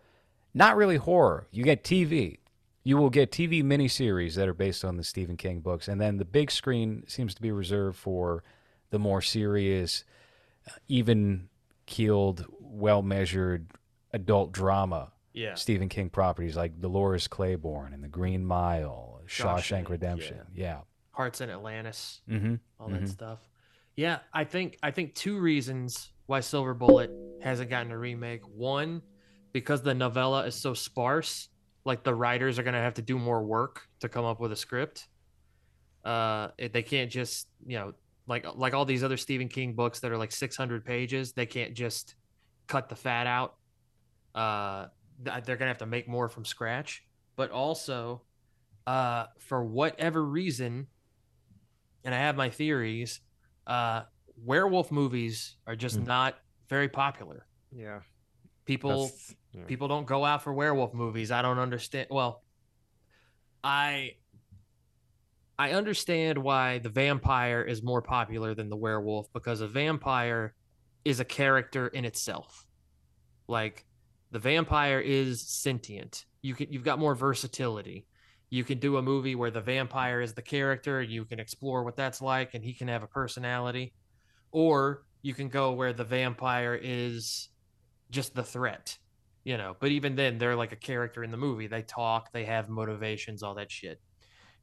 not really horror. You get TV. You will get TV miniseries that are based on the Stephen King books. And then the big screen seems to be reserved for the more serious, even keeled, well measured adult drama
Yeah.
Stephen King properties like Dolores Claiborne and The Green Mile, Shawshank,
Shawshank,
Redemption. Yeah.
Hearts in Atlantis,
Mm-hmm.
all that stuff. Yeah, I think I think two reasons why Silver Bullet hasn't gotten a remake. One, because the novella is so sparse, like the writers are gonna have to do more work to come up with a script. Uh, they can't just you know like like all these other Stephen King books that are like 600 pages. They can't just cut the fat out. Uh, they're gonna have to make more from scratch. But also, uh, for whatever reason, and I have my theories, uh, werewolf movies are just
Mm.
not very popular.
Yeah.
People
yeah.
people don't go out for werewolf movies. I don't understand. Well, I I understand why the vampire is more popular than the werewolf because a vampire is a character in itself. Like the vampire is sentient. You can you've got more versatility. You can do a movie where the vampire is the character, you can explore what that's like and he can have a personality. Or you can go where the vampire is just the threat you know but even then they're like a character in the movie they talk they have motivations all that shit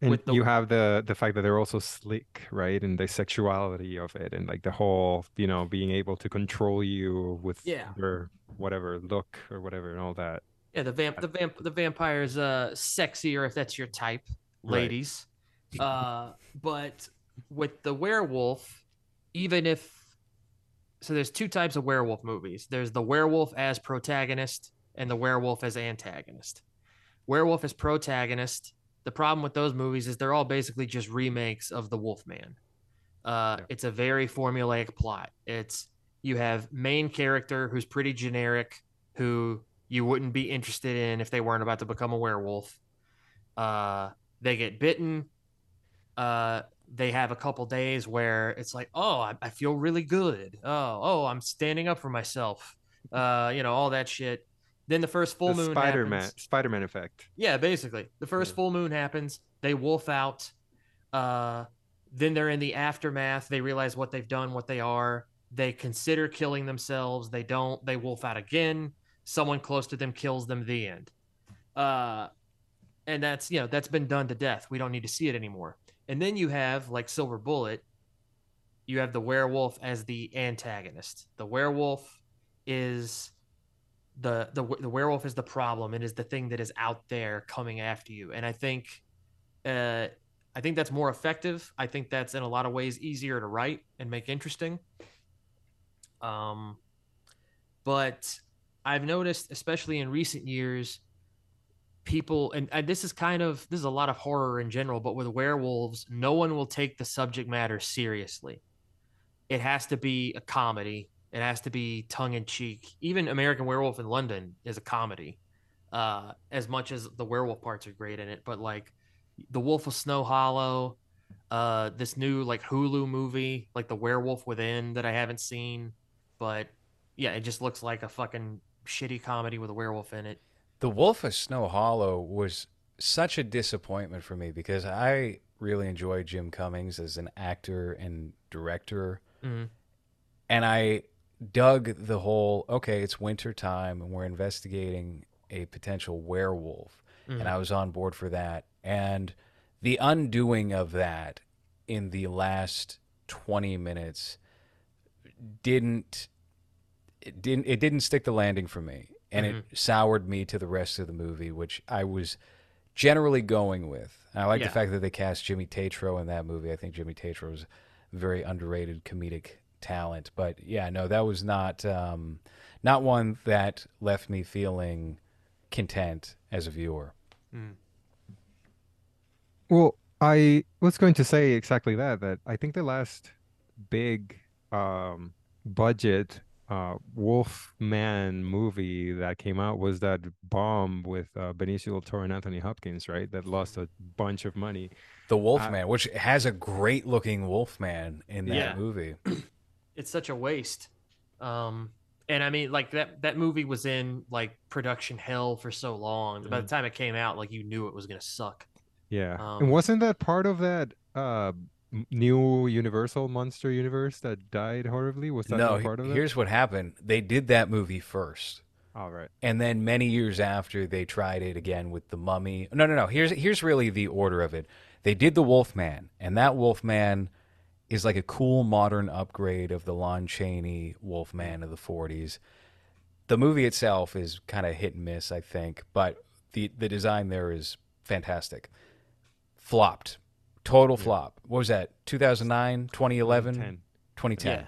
And
the-
you have the the fact that they're also slick, right? And the sexuality of it, and like the whole, you know, being able to control you with
Yeah.
their whatever look or whatever and all that.
yeah the vamp the vamp the vampire's uh sexier if that's your type
Right.
ladies uh but with the werewolf even if so there's two types of werewolf movies there's the werewolf as protagonist and the werewolf as antagonist werewolf as protagonist the problem with those movies is they're all basically just remakes of the wolfman. Uh
Yeah.
it's a very formulaic plot. It's you have main character who's pretty generic who you wouldn't be interested in if they weren't about to become a werewolf. Uh they get bitten. Uh they have a couple days where it's like oh I, I feel really good. Oh oh i'm standing up for myself. Uh you know all that shit then the first full
the
moon
Spider-Man. Spider-Man effect.
Yeah, basically. The first
Yeah.
full moon happens, they wolf out. Uh then they're in the aftermath, they realize what they've done, what they are. They consider killing themselves, they don't, they wolf out again. Someone close to them kills them the end. Uh and that's, you know, that's been done to death. We don't need to see it anymore. And then you have like Silver Bullet, you have the werewolf as the antagonist. The werewolf is the the the werewolf is the problem and is the thing that is out there coming after you. And i think uh i think that's more effective. I think that's in a lot of ways easier to write and make interesting. Um but i've noticed especially in recent years people and, and this is kind of this is a lot of horror in general but with werewolves no one will take the subject matter seriously. It has to be a comedy it has to be tongue in cheek. Even American Werewolf in London is a comedy. Uh, as much as the werewolf parts are great in it, but like The Wolf of Snow Hollow, uh, this new like Hulu movie, like The Werewolf Within that I haven't seen, but yeah, it just looks like a fucking shitty comedy with a werewolf in it.
The Wolf of Snow Hollow was such a disappointment for me because I really enjoy Jim Cummings as an actor and director.
Mhm.
And I dug the whole okay, it's winter time and we're investigating a potential werewolf.
Mhm.
And I was on board for that. And the undoing of that in the last 20 minutes didn't it didn't it didn't stick the landing for me and it soured me to the rest of the movie which I was generally going with. And I like
Yeah.
the fact that they cast Jimmy Tatro in that movie. I think Jimmy Tatro is a very underrated comedic talent, but yeah, no, that was not um, not one that left me feeling content as a viewer.
Well, I was going to say exactly that. That I think the last big um, budget uh, Wolfman movie that came out was that bomb with uh, Benicio del Toro and Anthony Hopkins, right? That lost a bunch of money.
The Wolfman, which has a great looking Wolfman in that
Yeah.
movie.
it's such a waste. Um, and I mean, like that that movie was in like production hell for so long. By the time it came out, like you knew it was gonna suck.
Yeah,
Um,
and wasn't that part of that uh, new Universal monster universe that died horribly? Was that
No,
part of it?
here's what happened. They did that movie first.
All right.
And then many years after, they tried it again with the Mummy. No, no, no. Here's here's really the order of it. They did the Wolfman, and that Wolfman is like a cool modern upgrade of the Lon Chaney Wolfman of the '40s. The movie itself is kind of hit and miss, I think, but the the design there is fantastic. Flopped, total flop. What was that? 2009, 2011,
10.
2010.
Yeah.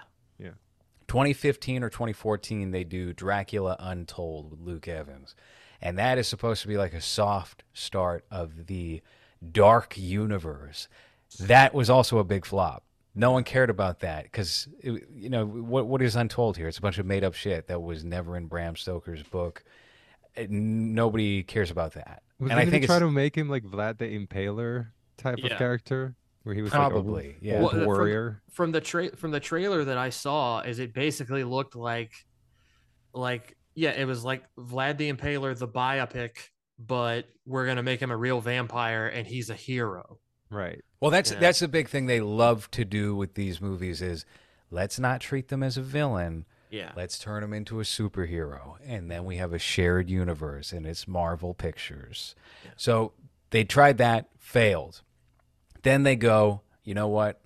2015 or 2014 they do Dracula Untold with Luke Evans. And that is supposed to be like a soft start of the dark universe. That was also a big flop. No one cared about that because you know what what is Untold here? It's a bunch of made up shit that was never in Bram Stoker's book. Uh, Nobody cares about that.
Was
and
they
I
gonna
think
try to make him like Vlad the Impaler type
Yeah.
of character, where he was
probably
like a
yeah.
old
Well, uh, from-
warrior?
From the tra- from the trailer that I saw, is it basically looked like, like yeah, it was like Vlad the Impaler, the biopic, but we're gonna make him a real vampire and he's a hero.
Right.
Well, that's
Yeah.
that's the big thing they love to do with these movies is let's not treat them as a villain.
Yeah.
Let's turn them into a superhero. And then we have a shared universe, and it's Marvel Pictures. So they tried that, failed. Then they go, you know what?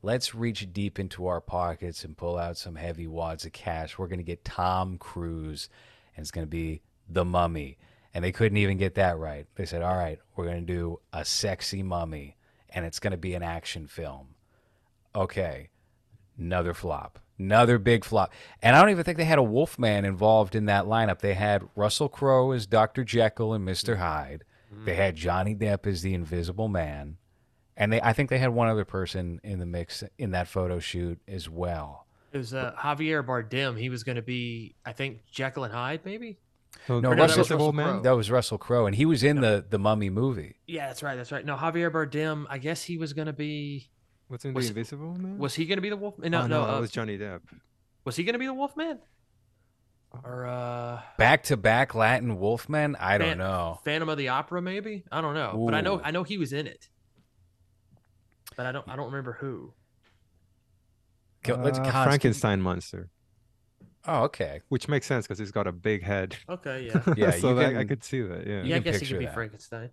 Let's reach deep into our pockets and pull out some heavy wads of cash. We're going to get Tom Cruise, and it's going to be The Mummy. And they couldn't even get that right. They said, all right, we're going to do a sexy mummy, and it's going to be an action film. Okay, another flop, another big flop. And I don't even think they had a Wolfman involved in that lineup. They had Russell Crowe as Dr. Jekyll and Mr. Hyde. They had Johnny Depp as the Invisible Man. And they I think they had one other person in the mix in that photo shoot as well.
It was uh, Javier Bardem. He was gonna be, I think, Jekyll and Hyde, maybe.
So
No,
the
that was Russell Crowe.
That was Russell Crowe and he was in the the Mummy movie.
Yeah, that's right. That's right. No, Javier Bardem. I guess he was gonna be.
What's in
Was-
the Invisible Man?
Was he gonna be the wolf? No,
oh,
no.
no, that
uh,
was Johnny Depp.
was he gonna be the Wolfman? Or uh,
Back to back Latin Wolfman? I don't
Fan-
know.
Phantom of the Opera, maybe. I don't know, but I know I know he was in it. But I don't I don't remember who.
Go- let's
Uh, Frankenstein monster,
Oh, okay.
which makes sense because he's got a big head.
Okay, yeah.
Yeah,
so
you
that, I could see that. Yeah.
yeah, I guess he
picture
could be
that.
Frankenstein.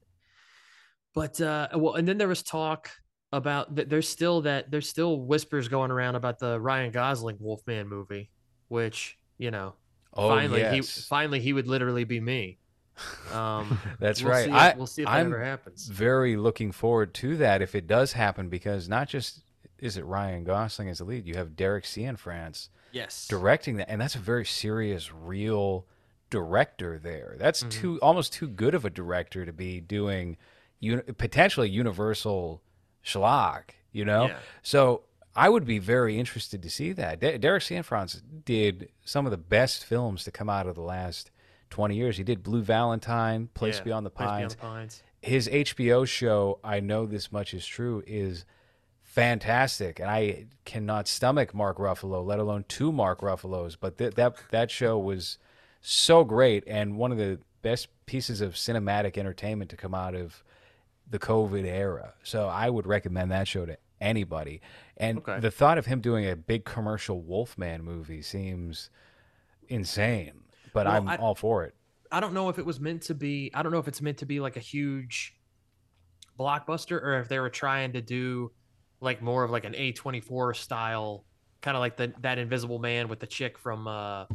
But uh, well, and then there was talk about that. There's still that. There's still whispers going around about the Ryan Gosling Wolfman movie, which you know,
Oh,
finally he finally he would literally be me. Um,
That's
we'll
right.
See if,
I-
we'll see if
I'm
that ever happens.
very looking forward to that if it does happen because not just is it Ryan Gosling as the lead, you have Derek Cianfrance
Yes.
directing that, and that's a very serious, real director there. That's
Mhm.
too almost too good of a director to be doing uni- potentially Universal schlock, you know.
Yeah.
So I would be very interested to see that. De- Derek Cianfrance did some of the best films to come out of the last twenty years. He did Blue Valentine, Place
Yeah,
Beyond the
Place Beyond the Pines.
his HBO show, I know this much is true, is fantastic, and I cannot stomach Mark Ruffalo, let alone two Mark Ruffalos. But th- that that show was so great, and one of the best pieces of cinematic entertainment to come out of the COVID era. So I would recommend that show to anybody. And
Okay.
the thought of him doing a big commercial Wolfman movie seems insane, but
Well,
I'm
I-
all for it.
I don't know if it was meant to be. I don't know if it's meant to be like a huge blockbuster or if they were trying to do like more of like an A24 style, kind of like the that Invisible Man with the chick from uh,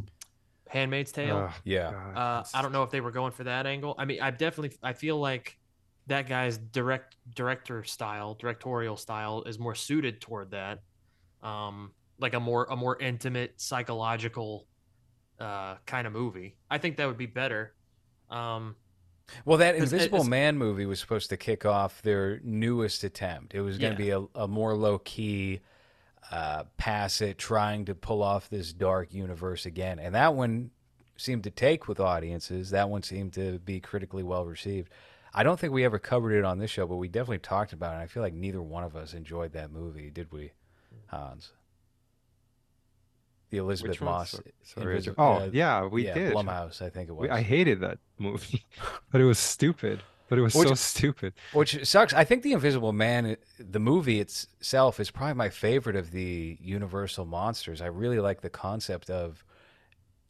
Handmaid's Tale.
Ugh,
Yeah.
Uh, I don't know if they were going for that angle. I mean, I definitely I feel like that guy's direct director style, directorial style is more suited toward that. Um, like a more a more intimate psychological uh kind of movie. I think that would be better. Um
Well, that Invisible Man movie was supposed to kick off their newest attempt. It was going
Yeah.
to be a, a more low key, uh, pass it, trying to pull off this dark universe again. And that one seemed to take with audiences. That one seemed to be critically well received. I don't think we ever covered it on this show, but we definitely talked about it. I feel like neither one of us enjoyed that movie, did we, Hans? The Elizabeth
Which?
Moss.
Sorry,
Invisi-
oh
uh,
yeah, we
yeah,
did.
Blumhouse, I think it was.
I hated that movie, but it was stupid. But it was
Which-
so stupid.
Which sucks. I think the Invisible Man, the movie itself, is probably my favorite of the Universal monsters. I really like the concept of.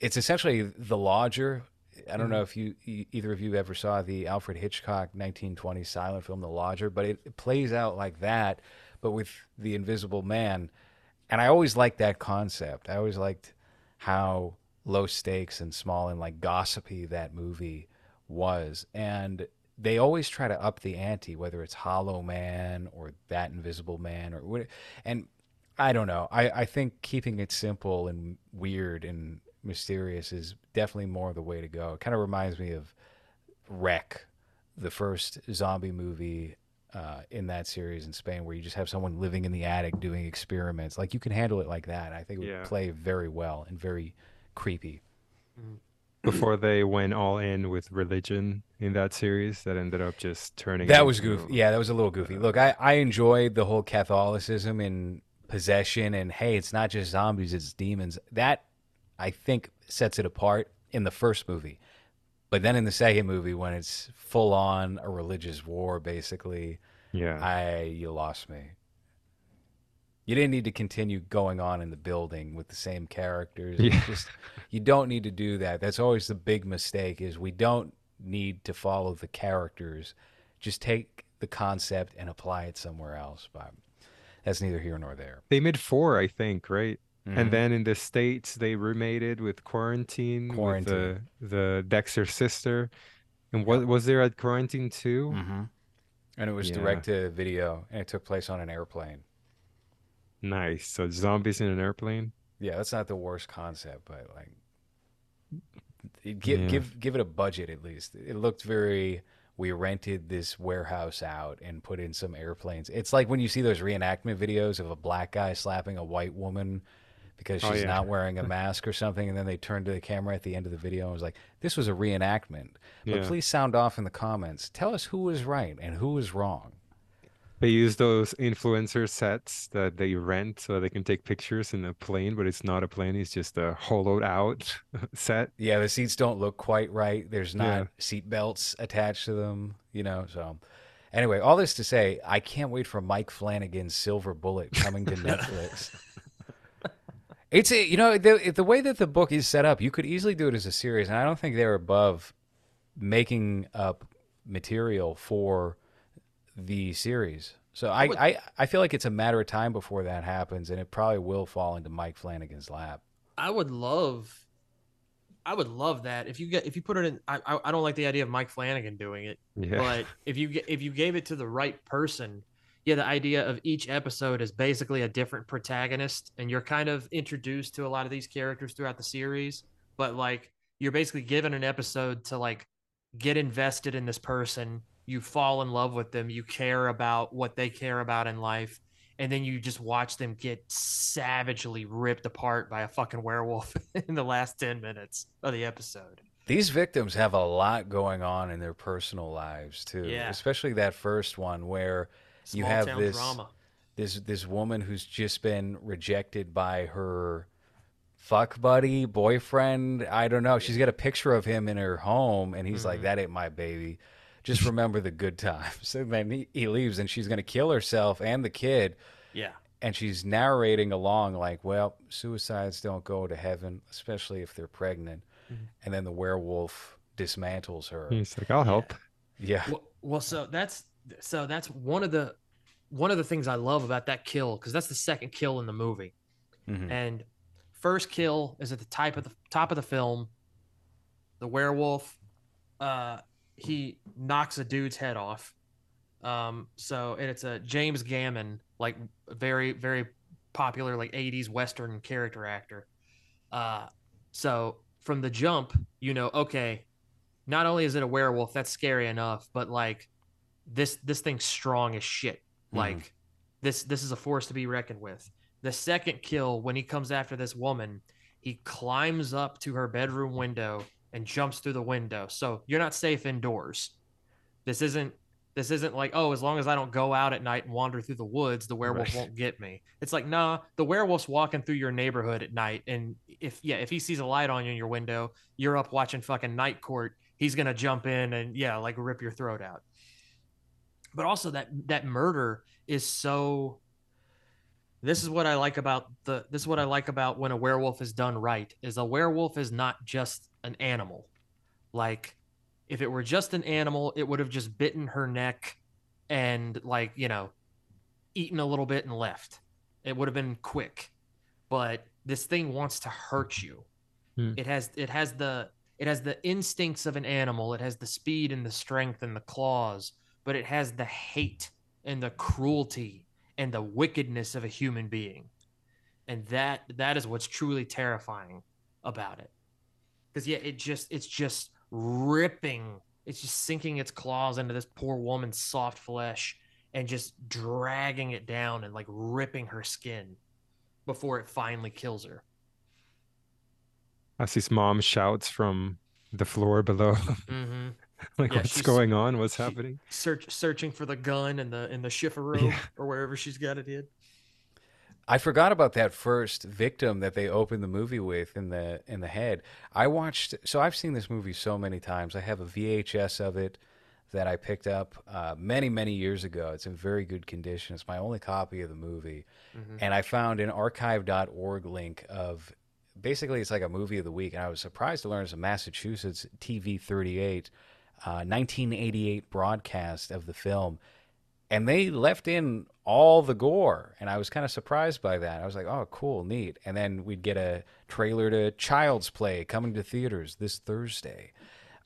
It's essentially the Lodger. I don't know if you either of you ever saw the Alfred Hitchcock 1920 silent film The Lodger, but it, it plays out like that, but with the Invisible Man. And I always liked that concept. I always liked how low stakes and small and like gossipy that movie was. And they always try to up the ante, whether it's Hollow Man or that Invisible Man or what. And I don't know. I, I think keeping it simple and weird and mysterious is definitely more the way to go. It kind of reminds me of REC, the first zombie movie uh, in that series in Spain, where you just have someone living in the attic doing experiments. Like you can handle it like that. I think it would
Yeah.
play very well and very creepy.
Before they went all in with religion in that series, that ended up just turning.
That was goofy. Yeah, that was a little goofy. Look, I, I enjoyed the whole Catholicism and possession, and hey, it's not just zombies, it's demons. That, I think, sets it apart in the first movie. But then in the second movie, when it's full on a religious war, basically,
Yeah.
I you lost me. You didn't need to continue going on in the building with the same characters. It's
Yeah.
Just you don't need to do that. That's always the big mistake is we don't need to follow the characters. Just take the concept and apply it somewhere else. But that's neither here nor there.
They made four, I think, right?
Mhm.
And then in the states, they remade it with Quarantine,
Quarantine.
with the the Dexter sister. And what was there at Quarantine too?
Mhm. and it was
Yeah.
direct to video, and it took place on an airplane.
Nice. So zombies in an airplane.
Yeah, that's not the worst concept, but like, give
Yeah.
give give it a budget at least. It looked very. We rented this warehouse out and put in some airplanes. It's like when you see those reenactment videos of a black guy slapping a white woman because
Oh,
she's
yeah.
not wearing a mask or something, and then they turn to the camera at the end of the video and was like, "This was a reenactment." But
Yeah.
please sound off in the comments. Tell us who was right and who was wrong.
They use those influencer sets that they rent so they can take pictures in a plane, but it's not a plane, it's just a hollowed out set.
Yeah, the seats don't look quite right. There's not
Yeah.
seat belts attached to them, you know. So, anyway, all this to say, I can't wait for Mike Flanagan's Silver Bullet coming to Netflix. It's a, you know the the way that the book is set up, you could easily do it as a series, and I don't think they're above making up material for the series. So I,
would-
I I feel like it's a matter of time before that happens, and it probably will fall into Mike Flanagan's lap.
I would love, I would love that if you get if you put it in. I I, I don't like the idea of Mike Flanagan doing it,
Yeah.
but if you get if you gave it to the right person, yeah, the idea of each episode is basically a different protagonist, and you're kind of introduced to a lot of these characters throughout the series. But like, you're basically given an episode to like get invested in this person. You fall in love with them. You care about what they care about in life. And then you just watch them get savagely ripped apart by a fucking werewolf in the last 10 minutes of the episode.
These victims have a lot going on in their personal lives too.
Yeah.
Especially that first one where you have
town
this
drama.
this this woman who's just been rejected by her fuck buddy, boyfriend. I don't know. She's got a picture of him in her home and he's like,
Mhm.
That ain't my baby. Just remember the good times. And then he, he leaves and she's gonna kill herself and the kid.
Yeah.
And she's narrating along like, Well, suicides don't go to heaven, especially if they're pregnant.
Mhm.
And then the werewolf dismantles her.
He's like, I'll help.
Yeah.
Well, well, so that's so that's one of the one of the things I love about that kill because that's the second kill in the movie.
Mhm.
And first kill is at the type of the top of the film. The werewolf, uh, he knocks a dude's head off. Um, so and it's a James Gammon, like very very popular like '80s Western character actor. Uh, so from the jump, you know, okay, not only is it a werewolf, that's scary enough, but like this this thing's strong as shit.
Mhm.
Like this this is a force to be reckoned with. The second kill when he comes after this woman, he climbs up to her bedroom window and jumps through the window. So you're not safe indoors. This isn't this isn't like, oh, as long as I don't go out at night and wander through the woods, the werewolf
Right.
won't get me. It's like, nah, the werewolf's walking through your neighborhood at night. And if, yeah, if he sees a light on you in your window, you're up watching fucking night court. He's going to jump in and, yeah, like rip your throat out. But also, that, that murder is so. This is what I like about the. This is what I like about when a werewolf is done right. Is a werewolf is not just an animal. Like, if it were just an animal, it would have just bitten her neck and like, you know, eaten a little bit and left. It would have been quick. But this thing wants to hurt you.
Hmm.
It has it has the it has the instincts of an animal. It has the speed and the strength and the claws, but it has the hate and the cruelty and the wickedness of a human being. And that that is what's truly terrifying about it. Cuz yeah, it just it's just ripping it's just sinking its claws into this poor woman's soft flesh and just dragging it down and like ripping her skin before it finally kills her.
As his mom shouts from the floor below,
Mm-hmm.
like
Yeah,
what's going on? What's happening?
Search searching for the gun in the in the chifforobe
Yeah.
or wherever she's got it hid.
I forgot about that first victim that they opened the movie with in the in the head. I watched so I've seen this movie so many times. I have a VHS of it that I picked up uh, many many years ago. It's in very good condition. It's my only copy of the movie,
Mhm.
and I found an archive.org link of basically it's like a movie of the week. And I was surprised to learn it's a Massachusetts TV 38 uh, 1988 broadcast of the film and they left in all the gore and i was kind of surprised by that. I was like oh cool neat. And then we'd get a trailer to child's play coming to theaters this thursday.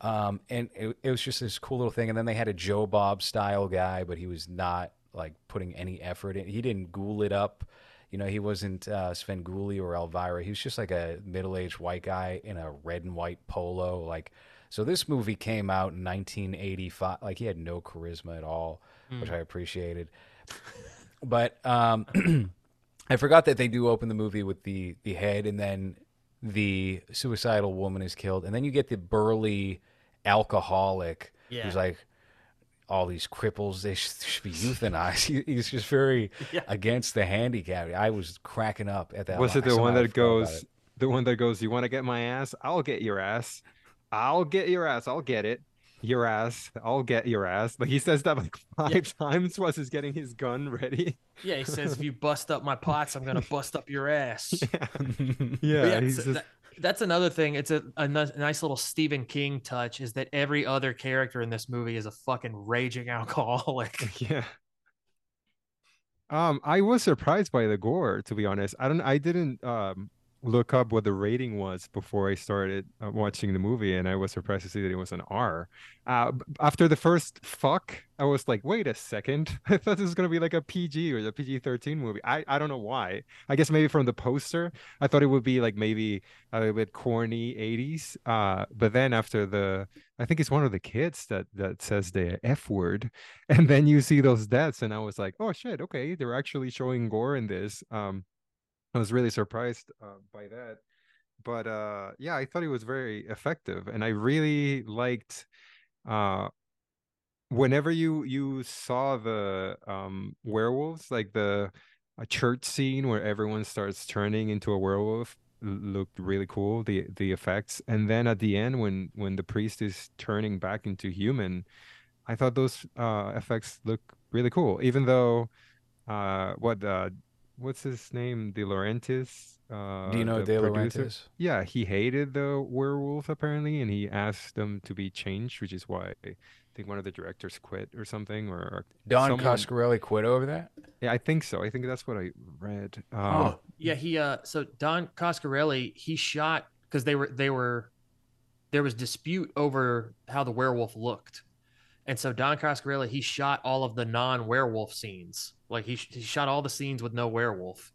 Um, and it, it was just this cool little thing and then they had a joe bob style guy but he was not like putting any effort in. He didn't ghoul it up. You know he wasn't uh, svengoolie or elvira. He was just like a middle-aged white guy in a red and white polo like so this movie came out in 1985 like he had no charisma at all which I appreciated. But um, I forgot that they do open the movie with the the head, and then the suicidal woman is killed, and then you get the burly alcoholic
Yeah.
who's like. All these cripples, they should, should be euthanized. He, he's just very
Yeah.
against the handicap. I was cracking up at that.
Was
line.
it the
Somehow
one that goes
it.
the one that goes, You want to get my ass? I'll get your ass. I'll get your ass. I'll get it. Your ass. I'll get your ass. Like he says that like five times while he's getting his gun ready.
Yeah, he says if you bust up my pots, I'm gonna bust up your ass.
Yeah.
But
Yeah. he's just
that- that's another thing. It's a, a nice little Stephen King touch is that every other character in this movie is a fucking raging alcoholic.
Yeah. Um, I was surprised by the gore, to be honest. I don't, I didn't um look up what the rating was before I started uh, watching the movie, and I was surprised to see that it was an R. Uh, after the first fuck, I was like, wait a second, I thought this was gonna be like a PG or the PG-13 movie. I, I don't know why. I guess maybe from the poster, I thought it would be like maybe a little bit corny 80s. Uh, but then after the, I think it's one of the kids that that says the F word and then you see those deaths and i was like oh shit okay they're actually showing gore in this um i was really surprised uh, by that. But uh yeah i thought it was very effective and i really liked uh whenever you you saw the um werewolves like the a church scene where everyone starts turning into a werewolf looked really cool the the effects. And then at the end when when the priest is turning back into human I thought those uh, effects look really cool, even though uh, what uh, what's his name, De Laurentiis? Uh,
Dino
the
De
producer?
Laurentiis.
Yeah, he hated the werewolf apparently, and he asked them to be changed, which is why I think one of the directors quit or something. Or, or
Don
someone-
Coscarelli quit over that.
yeah, I think so. I think that's what I read. Uh,
Oh, yeah, he uh so Don Coscarelli, he shot because they were they were there was dispute over how the werewolf looked. And so Don Coscarelli, he shot all of the non-werewolf scenes. Like he, he shot all the scenes with no werewolf.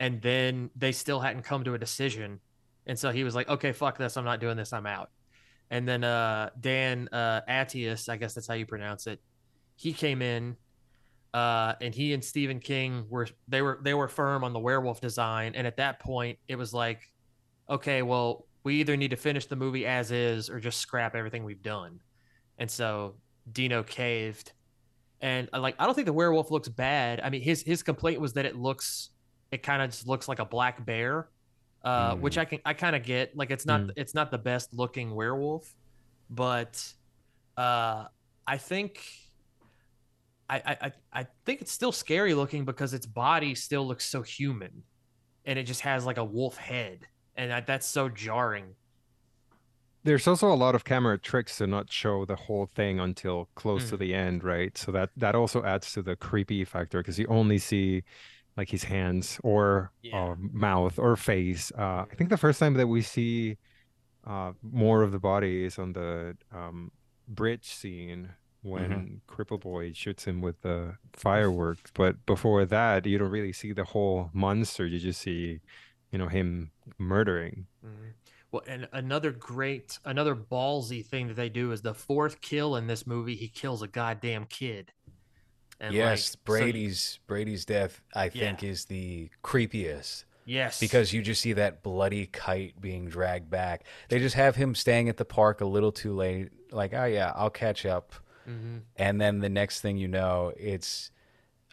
And then they still hadn't come to a decision. And so he was like, okay, fuck this. I'm not doing this. I'm out. and then uh, Dan uh, I guess that's how you pronounce it. He came in, uh, and he and Stephen King were they were they were firm on the werewolf design, and at that point, it was like, okay, well, we either need to finish the movie as is or just scrap everything we've done, and so Dino caved, and uh, like I don't think the werewolf looks bad. I mean, his his complaint was that it looks it kind of just looks like a black bear uh, which I can I kind of get. Like it's not
Mm.
it's not the best looking werewolf, but uh, I think I, I I- I think it's still scary looking because its body still looks so human, and it just has like a wolf head, and that, that's so jarring.
There's also a lot of camera tricks to not show the whole thing until close to
Mhm.
the end, right? So that that also adds to the creepy factor because you only see like his hands or
Yeah.
uh, mouth or face. Uh, I think the first time that we see uh, more of the body is on the um, bridge scene when Cripple Boy shoots him with the fireworks. But before that, you don't really see the whole monster. You just see, you know, him murdering.
Mhm. Well, and another great, another ballsy thing that they do is the fourth kill in this movie. He kills a goddamn kid. And
yes,
like, so-
Brady's Brady's death, I
Yeah.
think, is the creepiest
yes,
because you just see that bloody kite being dragged back. They just have him staying at the park a little too late. Like, oh yeah, I'll catch up.
Mhm.
And then the next thing you know, it's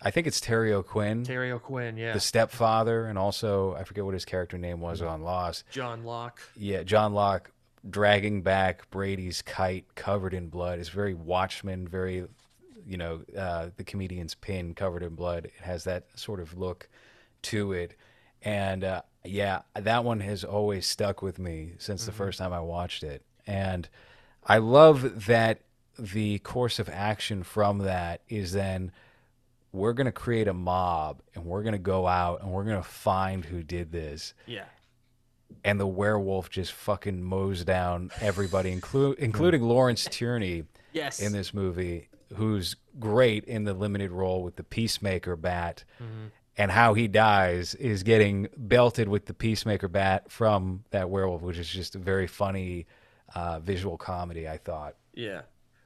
I think it's Terry O'Quinn,
Terry O'Quinn, yeah,
the stepfather, and also I forget what his character name was on Lost.
John Locke.
Yeah, John Locke dragging back Brady's kite covered in blood. It's very Watchmen, very, you know, uh, the comedian's pin covered in blood. It has that sort of look to it. And uh, yeah, that one has always stuck with me since the first time I watched it. And I love that the course of action from that is then we're going to create a mob and we're going to go out and we're going to find who did this
Yeah,
and the werewolf just fucking mows down everybody, inclu- including Lawrence Tierney
yes,
in this movie, who's great in the limited role with the Peacemaker bat.
Mhm.
And how he dies is getting belted with the Peacemaker bat from that werewolf, which is just a very funny uh, visual comedy, I thought.
yeah.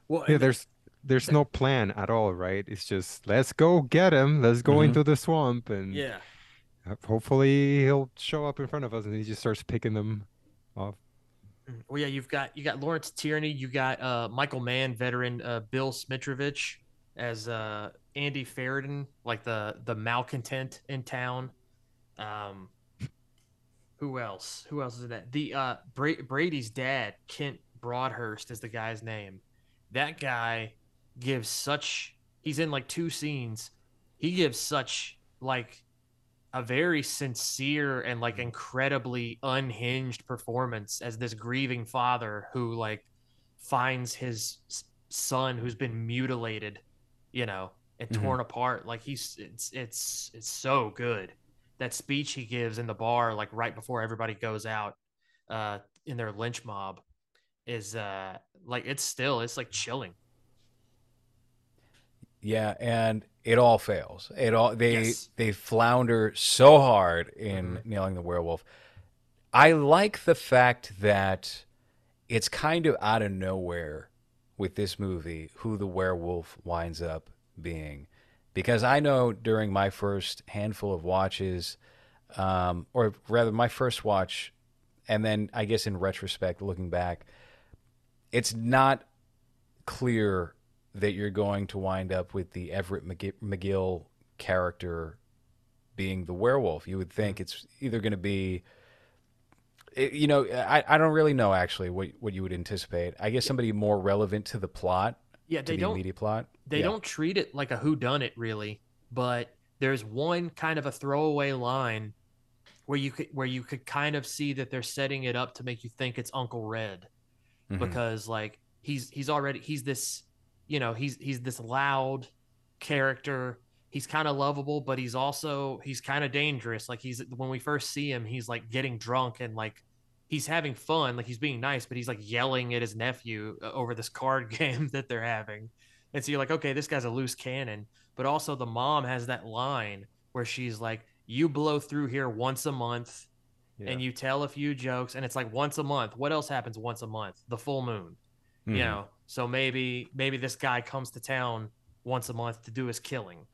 Well,
Yeah, there's there's no plan at all, right? It's just let's go get him. Let's go
Mhm.
into the swamp and
yeah,
hopefully he'll show up in front of us and he just starts picking them off.
Mm, Well, yeah, you've got you got Lawrence Tierney, you got uh, Michael Mann, veteran uh, Bill Smitrovich as uh, Andy Ferridan, like the the malcontent in town. Um, who else? Who else is in that? The uh, Bra- Brady's dad, Kent Broadhurst, is the guy's name. That guy gives such. He's in like two scenes. He gives such like a very sincere and like incredibly unhinged performance as this grieving father who like finds his son who's been mutilated, you know, and
Mhm.
torn apart. Like he's it's it's it's so good. That speech he gives in the bar, like right before everybody goes out, uh, in their lynch mob, is uh like it's still it's like chilling.
Yeah, and it all fails. It all they
Yes.
they flounder so hard in nailing the werewolf. I like the fact that it's kind of out of nowhere with this movie who the werewolf winds up being. Because I know during my first handful of watches, um, or rather my first watch, and then I guess in retrospect, looking back, it's not clear that you're going to wind up with the Everett McGi- McGill character being the werewolf. You would think it's either going to be, it- you know, I, I don't really know actually what what you would anticipate. I guess somebody more relevant to the plot,
Yeah,
to
they
the
don't
immediate plot.
they
Yeah.
don't treat it like a who done it really but there's one kind of a throwaway line where you could where you could kind of see that they're setting it up to make you think it's uncle red
Mhm.
because like he's he's already he's this you know he's he's this loud character he's kind of lovable but he's also he's kind of dangerous like he's when we first see him he's like getting drunk and like he's having fun like he's being nice but he's like yelling at his nephew uh, over this card game that they're having and so you're like okay this guy's a loose cannon but also the mom has that line where she's like you blow through here once a month
Yeah.
and you tell a few jokes and it's like once a month. What else happens once a month? The full moon.
Mhm.
You know. So maybe maybe this guy comes to town once a month to do his killing.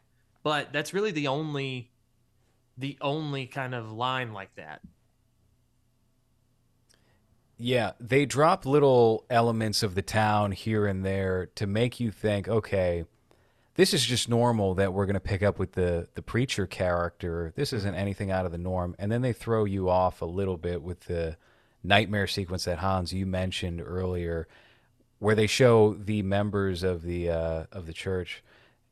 But that's really the only the only kind of line like that.
Yeah, they drop little elements of the town here and there to make you think, okay, this is just normal that we're going to pick up with the the preacher character. This isn't anything out of the norm. And then they throw you off a little bit with the nightmare sequence that Hans you mentioned earlier, where they show the members of the uh, of the church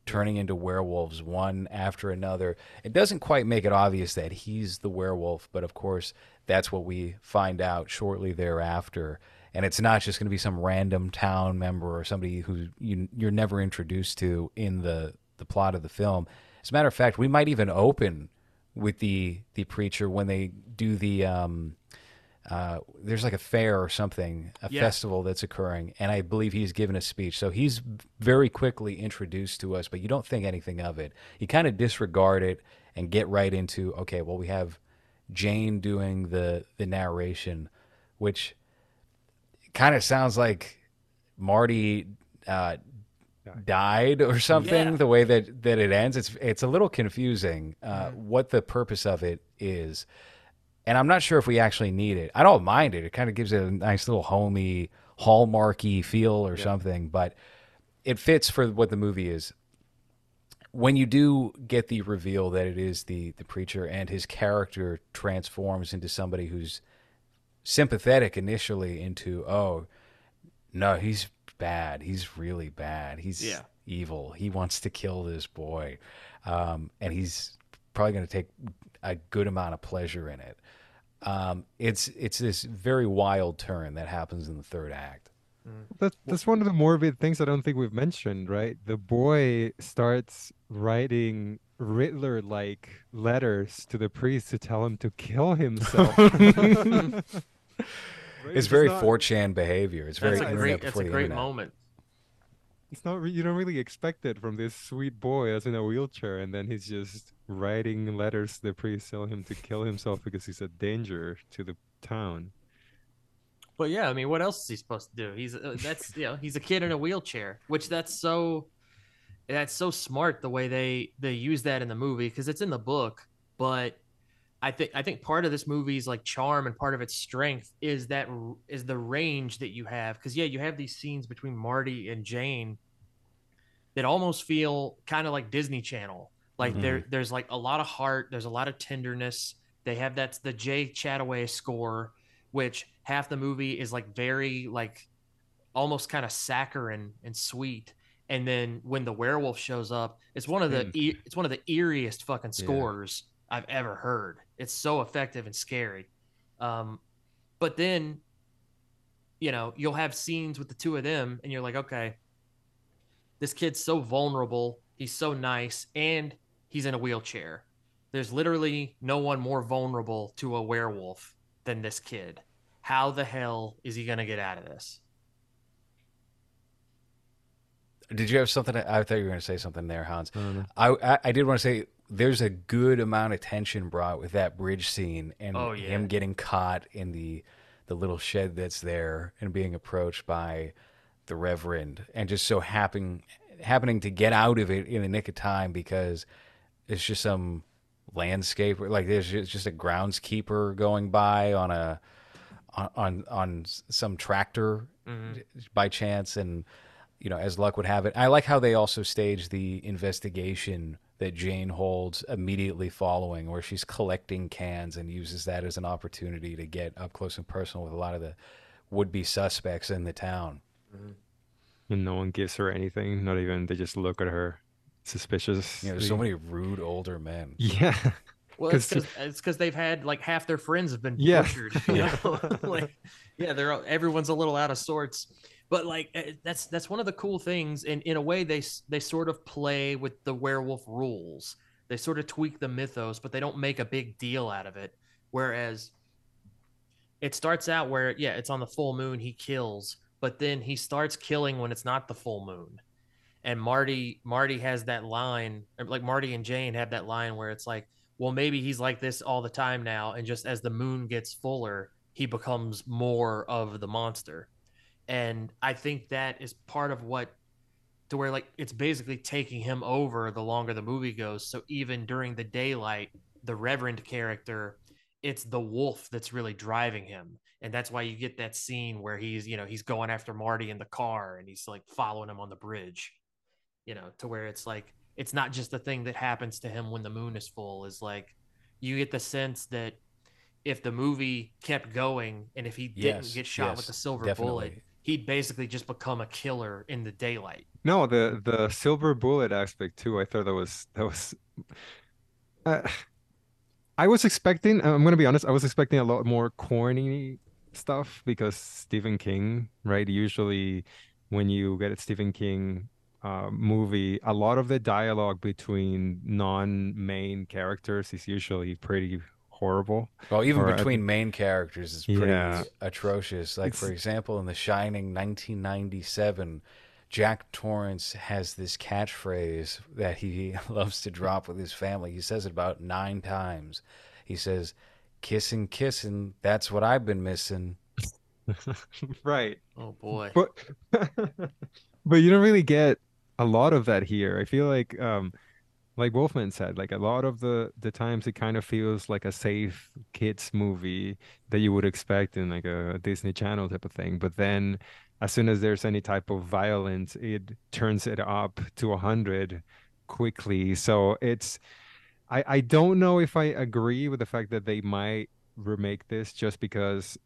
turning into werewolves one after another. It doesn't quite make it obvious that he's the werewolf, but of course, that's what we find out shortly thereafter. And it's not just going to be some random town member or somebody who you, you're never introduced to in the, the plot of the film. As a matter of fact, we might even open with the the preacher when they do the um, uh, there's like a fair or something, a
Yeah.
festival that's occurring, and I believe he's given a speech. So he's very quickly introduced to us, but you don't think anything of it. You kind of disregard it and get right into okay. Well, we have Jane doing the the narration, which kind of sounds like Marty uh, died or something.
Yeah.
The way that that it ends, it's it's a little confusing uh, what the purpose of it is, and I'm not sure if we actually need it. I don't mind it. It kind of gives it a nice little homey, hallmarky feel or something, but it fits for what the movie is. When you do get the reveal that it is the the preacher and his character transforms into somebody who's sympathetic initially into oh no he's bad he's really bad he's
Yeah.
evil he wants to kill this boy um, and he's probably going to take a good amount of pleasure in it um, it's it's this very wild turn that happens in the third act
That, that's one of the morbid things I don't think we've mentioned, right? The boy starts writing Riddler-like letters to the priest to tell him to kill himself.
it's very 4chan behavior it's very
That's a great that's a great
internet.
moment.
It's not re- you don't really expect it from this sweet boy that's in a wheelchair, and then he's just writing letters to the priest telling him to kill himself because he's a danger to the town.
But yeah, I mean, what else is he supposed to do? He's uh, that's you know he's a kid in a wheelchair, which that's so that's so smart the way they they use that in the movie because it's in the book. But I think I think part of this movie's like charm and part of its strength is that is the range that you have because yeah, you have these scenes between Marty and Jane that almost feel kind of like Disney Channel. Like there there's like a lot of heart, there's a lot of tenderness. They have that's the Jay Chattaway score which half the movie is like very like almost kind of saccharine and sweet and then when the werewolf shows up it's one of the
Mm.
e- it's one of the eeriest fucking
Yeah.
scores i've ever heard it's so effective and scary um but then you know you'll have scenes with the two of them and you're like okay this kid's so vulnerable he's so nice and he's in a wheelchair there's literally no one more vulnerable to a werewolf than this kid. How the hell is he going to get out of this?
did you have something i thought you were going to say something there hans
I don't.
I, I I did want to say there's a good amount of tension brought with that bridge scene and
Oh, yeah.
him getting caught in the the little shed that's there and being approached by the reverend and just so happening happening to get out of it in the nick of time because it's just some landscape like there's just, a groundskeeper going by on a on on, some tractor mm-hmm. by chance and you know as luck would have it i like how they also stage the investigation that jane holds immediately following where she's collecting cans and uses that as an opportunity to get up close and personal with a lot of the would-be suspects in the town mm-hmm.
And no one gives her anything, not even they just look at her suspicious.
you know there's so many rude older men
Yeah.
Well, because it's because they've had like half their friends have been
Yeah.
butchered. You know? like, yeah, they're everyone's a little out of sorts. But like eh, that's that's one of the cool things, and in a way, they they sort of play with the werewolf rules. They sort of tweak the mythos, but they don't make a big deal out of it. Whereas it starts out where yeah, it's on the full moon he kills, but then he starts killing when it's not the full moon. And Marty Marty has that line, like Marty and Jane have that line where it's like, well, maybe he's like this all the time now, and just as the moon gets fuller, he becomes more of the monster. And I think that is part of what to where like it's basically taking him over the longer the movie goes. So even during the daylight, the Reverend character, it's the wolf that's really driving him. And that's why you get that scene where he's, you know, he's going after Marty in the car and he's like following him on the bridge, you know, to where it's like it's not just the thing that happens to him when the moon is full, is like you get the sense that if the movie kept going and if he didn't
Yes,
get shot
yes,
with the silver
definitely.
bullet, he'd basically just become a killer in the daylight.
No, the the silver bullet aspect too. I thought that was that was. Uh, I was expecting. I'm gonna be honest. I was expecting a lot more corny stuff because Stephen King, right? Usually, when you get a Stephen King uh, movie, a lot of the dialogue between non-main characters is usually pretty horrible.
Well, even
Or at-
between main characters is pretty
Yeah.
atrocious. Like for example, in The Shining, 1997, Jack Torrance has this catchphrase that he loves to drop with his family. He says it about nine times. He says, "Kissing, kissing. That's what I've been missing."
Right.
Oh boy.
But but you don't really get a lot of that here. I feel like um like Wolfman said, like a lot of the the times it kind of feels like a safe kids movie that you would expect in like a Disney Channel type of thing. But then as soon as there's any type of violence, it turns it up to a hundred quickly. So it's I I don't know if I agree with the fact that they might remake this just because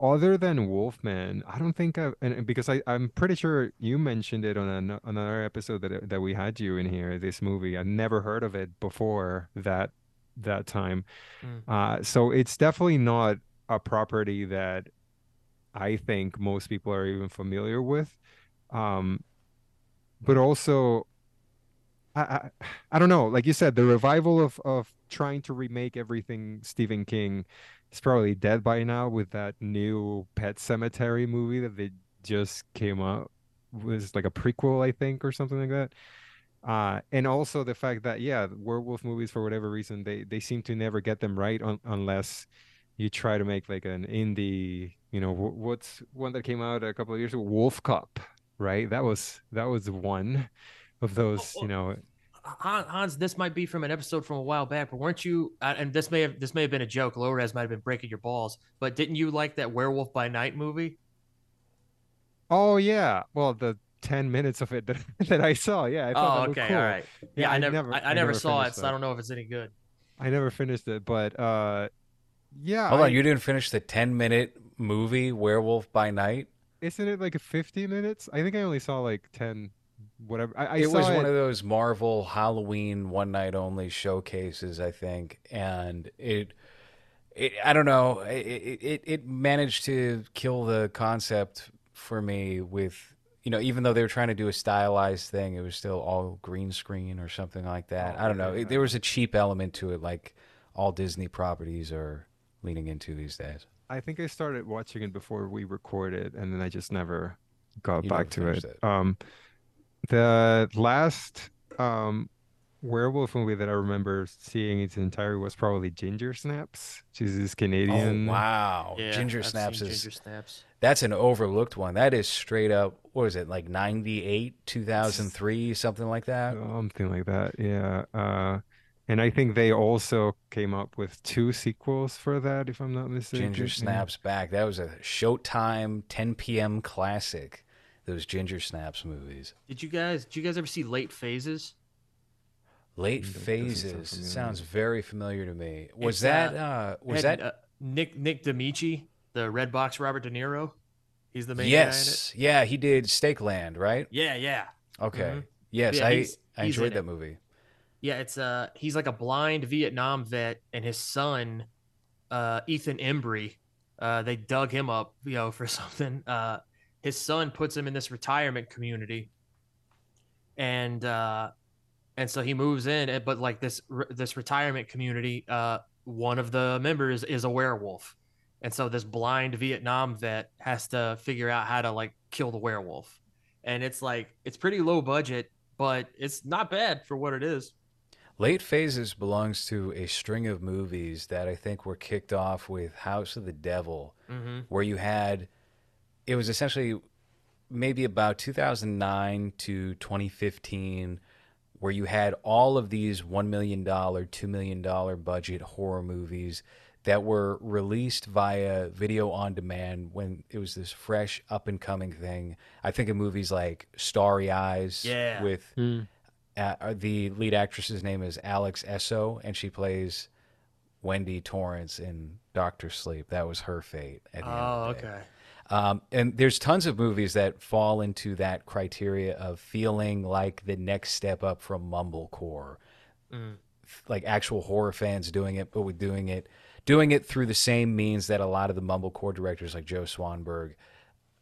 other than Wolfman, I don't think I've, and because I, I'm pretty sure you mentioned it on an, another episode that that we had you in here, this movie. I've never heard of it before that that time.
Mm.
Uh, so it's definitely not a property that I think most people are even familiar with. Um, but also, I, I I don't know. Like you said, the revival of of trying to remake everything Stephen King is probably dead by now with that new Pet Sematary movie that they just came out was like a prequel, I think, or something like that. Uh, and also the fact that yeah, werewolf movies for whatever reason they they seem to never get them right un unless you try to make like an indie, you know, wh- what's one that came out a couple of years ago, Wolf Cop, right? That was that was one of those, you know,
Han- Hans, this might be from an episode from a while back, but weren't you? uh, And this may have this may have been a joke. LowRes might have been breaking your balls, but didn't you like that Werewolf by Night movie?
Oh yeah. Well, the 10 minutes of it that, that I saw. Yeah, I
Oh, okay,
cool.
all right. Yeah,
Yeah,
I
I
never,
never-
I, I
I
never
never
saw it, so
that.
I don't know if it's any good.
I never finished it, but uh yeah,
Hold
I-
on, you didn't finish the 10 minute movie Werewolf by Night?
isn't it like a 50 minutes? I think I only saw like 10 whatever. I, I
it
saw
was
it
one of those Marvel Halloween one night only showcases, I think, and it, it I don't know, it, it it managed to kill the concept for me with you know even though they were trying to do a stylized thing, it was still all green screen or something like that.
Oh,
I don't know. It, there was a cheap element to it, like all Disney properties are leaning into these days.
I think I started watching it before we recorded, and then I just never got
You
back to it.
it.
Um, the last um werewolf movie that I remember seeing its entirety was probably Ginger Snaps, which is this Canadian.
Oh wow,
Yeah,
Ginger
I've
Snaps is
Ginger Snaps.
That's an overlooked one. That is straight up. What is it like? Ninety eight, two thousand three, something like that.
Something like that, yeah. Uh, and I think they also came up with two sequels for that, if I'm not mistaken.
Ginger Snaps back. That was a Showtime 10 p.m. classic. Those Ginger Snaps movies.
Did you guys? Did you guys ever see Late Phases?
Late
Mm, sound
Phases. Sounds very familiar to me. Was
It's,
that
uh,
uh was
Had,
that
uh, Nick Nick Damici, the Red Box Robert De Niro? He's the main guy in it.
Yes. Yeah, he did Stake Land, right?
Yeah, yeah.
Okay.
Mhm.
Yes,
Yeah,
I
he's-
I enjoyed
in
that
it.
movie.
Yeah, it's uh he's like a blind Vietnam vet and his son, uh Ethan Embry, uh they dug him up, you know, for something. Uh his son puts him in this retirement community. And uh and so he moves in but like this this retirement community uh one of the members is a werewolf. And so this blind Vietnam vet has to figure out how to like kill the werewolf. And it's like it's pretty low budget, but it's not bad for what it is.
Late Phases belongs to a string of movies that I think were kicked off with House of the Devil,
Mm-hmm.
where you had it was essentially maybe about 2009 to 2015 where you had all of these $1 million, $2 million budget horror movies that were released via video on demand when it was this fresh up and coming thing. I think of movies like Starry Eyes
Yeah.
with
Hmm.
uh, the lead actress's name is Alex Essoe and she plays Wendy Torrance in Doctor Sleep. That was her fate. At the end
Oh,
of the day.
okay.
Um, and there's tons of movies that fall into that criteria of feeling like the next step up from mumblecore,
Mm.
like actual horror fans doing it, but with doing it, doing it through the same means that a lot of the mumblecore directors like Joe Swanberg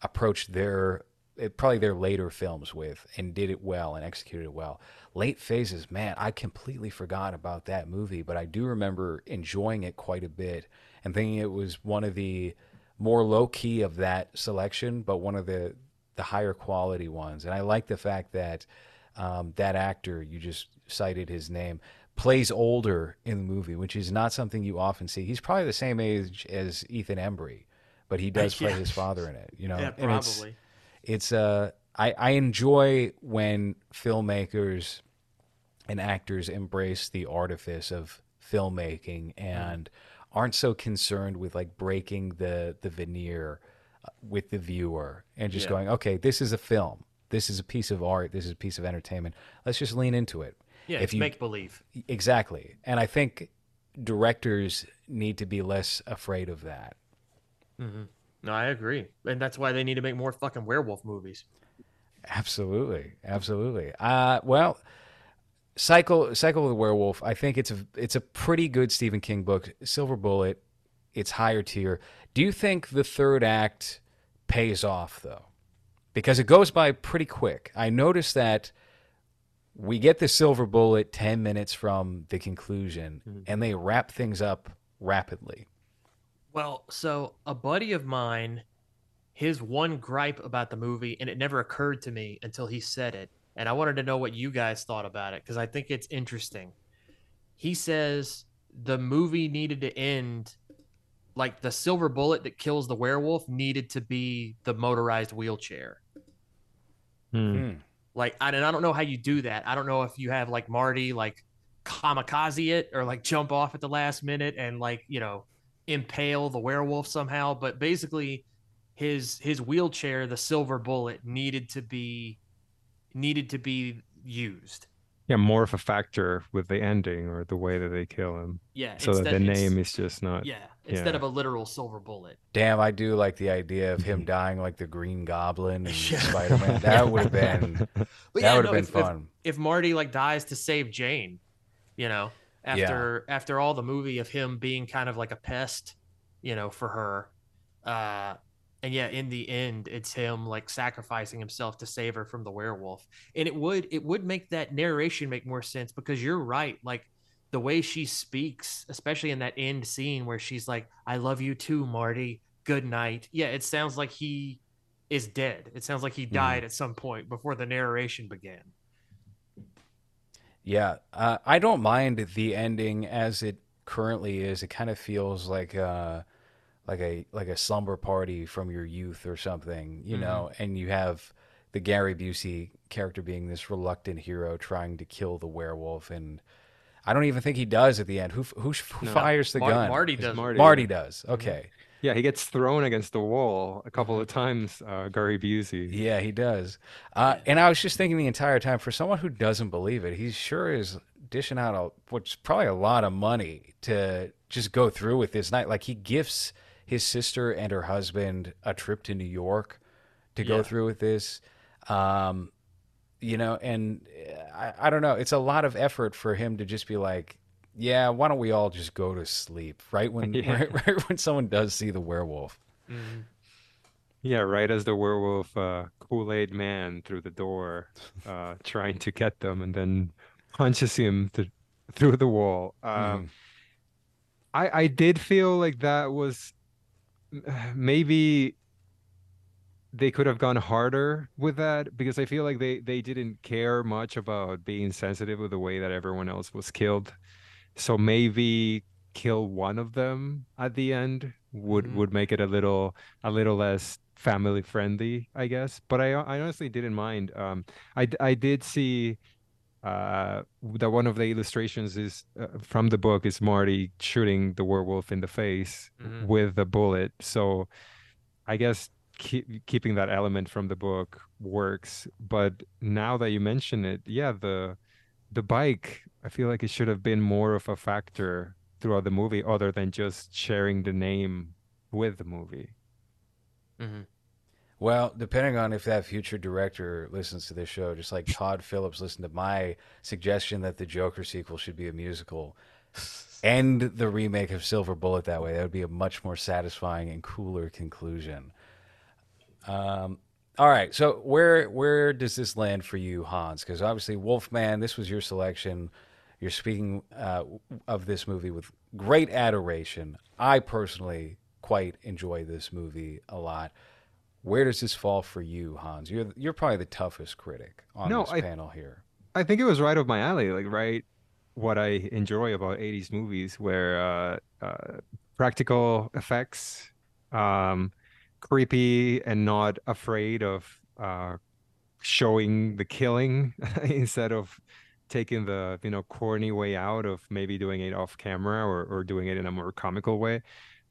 approached their eh, probably their later films with and did it well and executed it well. Late phases, man, I completely forgot about that movie, but I do remember enjoying it quite a bit and thinking it was one of the more low key of that selection, but one of the the higher quality ones. And I like the fact that um, that actor you just cited his name plays older in the movie, which is not something you often see. He's probably the same age as Ethan Embry, but he does play
Yeah.
his father in it. You know,
Yeah,
and it's-
probably.
it's uh I, I enjoy when filmmakers and actors embrace the artifice of filmmaking and aren't so concerned with like breaking the the veneer uh, with the viewer and just
Yeah.
going okay this is a film this is a piece of art this is a piece of entertainment let's just lean into it
Yeah,
if
it's
you
make believe.
exactly and i think directors need to be less afraid of that Mm-hmm.
No, I agree, and that's why they need to make more fucking werewolf movies.
Absolutely, absolutely. Uh, well, Cycle Cycle of the Werewolf. I think it's a it's a pretty good Stephen King book. Silver Bullet. It's higher tier. Do you think the third act pays off though? Because it goes by pretty quick. I noticed that we get the silver bullet 10 minutes from the conclusion mm-hmm. and they wrap things up rapidly.
Well, so a buddy of mine, his one gripe about the movie, and it never occurred to me until he said it, and I wanted to know what you guys thought about it because I think it's interesting. He says the movie needed to end like the silver bullet that kills the werewolf needed to be the motorized wheelchair.
Hmm.
Hmm.
Like, I, and I don't know how you do that. I don't know if you have like Marty like kamikaze it or like jump off at the last minute and like you know impale the werewolf somehow. But basically, his his wheelchair, the silver bullet, needed to be needed to be used.
Yeah, more of a factor with the ending or the way that they kill him,
Yeah,
so that the name is just not.
yeah instead
yeah.
of a literal silver bullet.
Damn, I do like the idea of him dying like the Green Goblin and
Yeah.
Spider Man. That would have been
But
that
yeah,
would
no,
have been
if- if-
fun.
if Marty like dies to save Jane, you know,
Yeah.
after after all the movie of him being kind of like a pest, you know, for her. Uh and yeah, in the end, it's him like sacrificing himself to save her from the werewolf. And it would it would make that narration make more sense because you're right. Like the way she speaks, especially in that end scene where she's like, I love you too, Marty. Good night. Yeah, it sounds like he is dead. It sounds like he died at some point before the narration began.
Yeah, uh, I don't mind the ending as it currently is. It kind of feels like uh, like a like a slumber party from your youth or something, you know. And you have the Gary Busey character being this reluctant hero trying to kill the werewolf, and I don't even think he does at the end. Who who, who
No.
fires the
Mar-
gun?
Marty does.
Marty.
Marty does. Okay.
Yeah, he gets thrown against the wall a couple of times. Uh, Gary Busey.
Yeah, he does. Uh, and I was just thinking the entire time for someone who doesn't believe it, he sure is dishing out a what's probably a lot of money to just go through with this night. Like he gifts his sister and her husband a trip to New York to go
Yeah.
through with this. Um, you know, and uh, I, I don't know. It's a lot of effort for him to just be like, yeah, why don't we all just go to sleep? Right when
Yeah.
right, right when someone does see the werewolf.
Mhm.
Yeah, right as the werewolf uh, Kool-Aid man through the door, uh, trying to get them, and then punches him th- through the wall. Um,
Mhm.
I I did feel like that was maybe they could have gone harder with that because I feel like they they didn't care much about being sensitive with the way that everyone else was killed. So maybe kill one of them at the end would
Mhm.
would make it a little a little less family friendly, I guess. But I I honestly didn't mind. Um, I did see uh that one of the illustrations is uh, from the book is Marty shooting the werewolf in the face
Mhm.
with a bullet. So I guess keep, keeping that element from the book works. But now that you mention it, yeah, the the bike, I feel like it should have been more of a factor throughout the movie, other than just sharing the name with the movie.
hmm
Well, depending on if that future director listens to this show, just like Todd Phillips listened to my suggestion that the Joker sequel should be a musical, end the remake of Silver Bullet that way. That would be a much more satisfying and cooler conclusion. Um, all right, so where where does this land for you, Hans? Because obviously, Wolfman, this was your selection. You're speaking uh, of this movie with great adoration. I personally quite enjoy this movie a lot. Where does this fall for you, Hans? You're you're probably the toughest critic on
No,
this
I-
panel here.
I think it was right up my alley, like right what I enjoy about 80s movies where uh, uh, practical effects, um, creepy and not afraid of uh, showing the killing instead of taking the, you know, corny way out of maybe doing it off camera or, or doing it in a more comical way.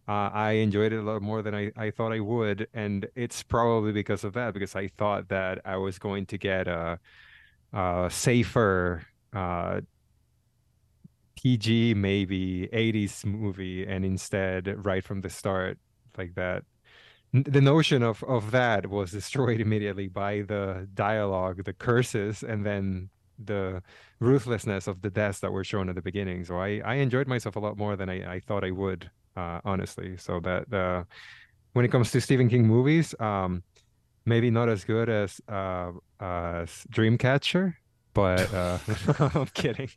Uh, I enjoyed it a lot more than I, I thought I would. And it's probably because of that, because I thought that I was going to get a, uh safer uh PG maybe 80s movie and instead right from the start like that the notion of of that was destroyed immediately by the dialogue the curses and then the ruthlessness of the deaths that were shown at the beginning so I I enjoyed myself a lot more than I I thought I would uh honestly so that uh when it comes to Stephen King movies um maybe not as good as uh, uh Dreamcatcher, but uh I'm kidding.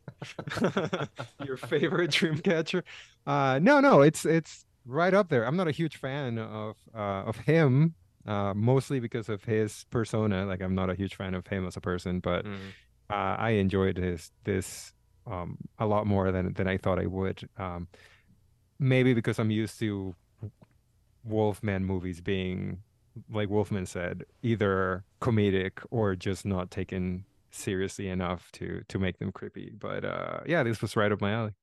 Your favorite Dreamcatcher? Uh no, no, it's it's right up there. I'm not a huge fan of uh of him, uh mostly because of his persona. Like I'm not a huge fan of him as a person, but
Mhm.
uh, I enjoyed his this um a lot more than than I thought I would. Um maybe because I'm used to Wolfman movies being like Wolfman said, either comedic or just not taken seriously enough to to make them creepy. But uh yeah, this was right up my alley.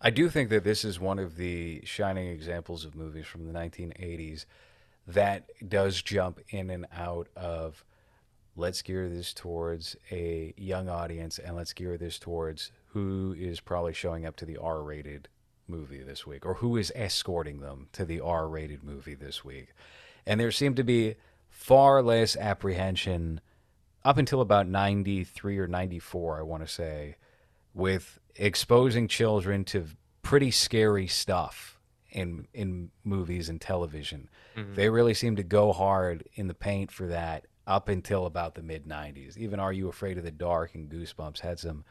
I do think that this is one of the shining examples of movies from the 1980s that does jump in and out of let's gear this towards a young audience and let's gear this towards who is probably showing up to the R rated movie this week or who is escorting them to the R rated movie this week. And there seemed to be far less apprehension up until about 93 or 94, I want to say, with exposing children to pretty scary stuff in in movies and television.
Mhm.
They really seemed to go hard in the paint for that up until about the mid 90s. Even Are You Afraid of the Dark and Goosebumps had some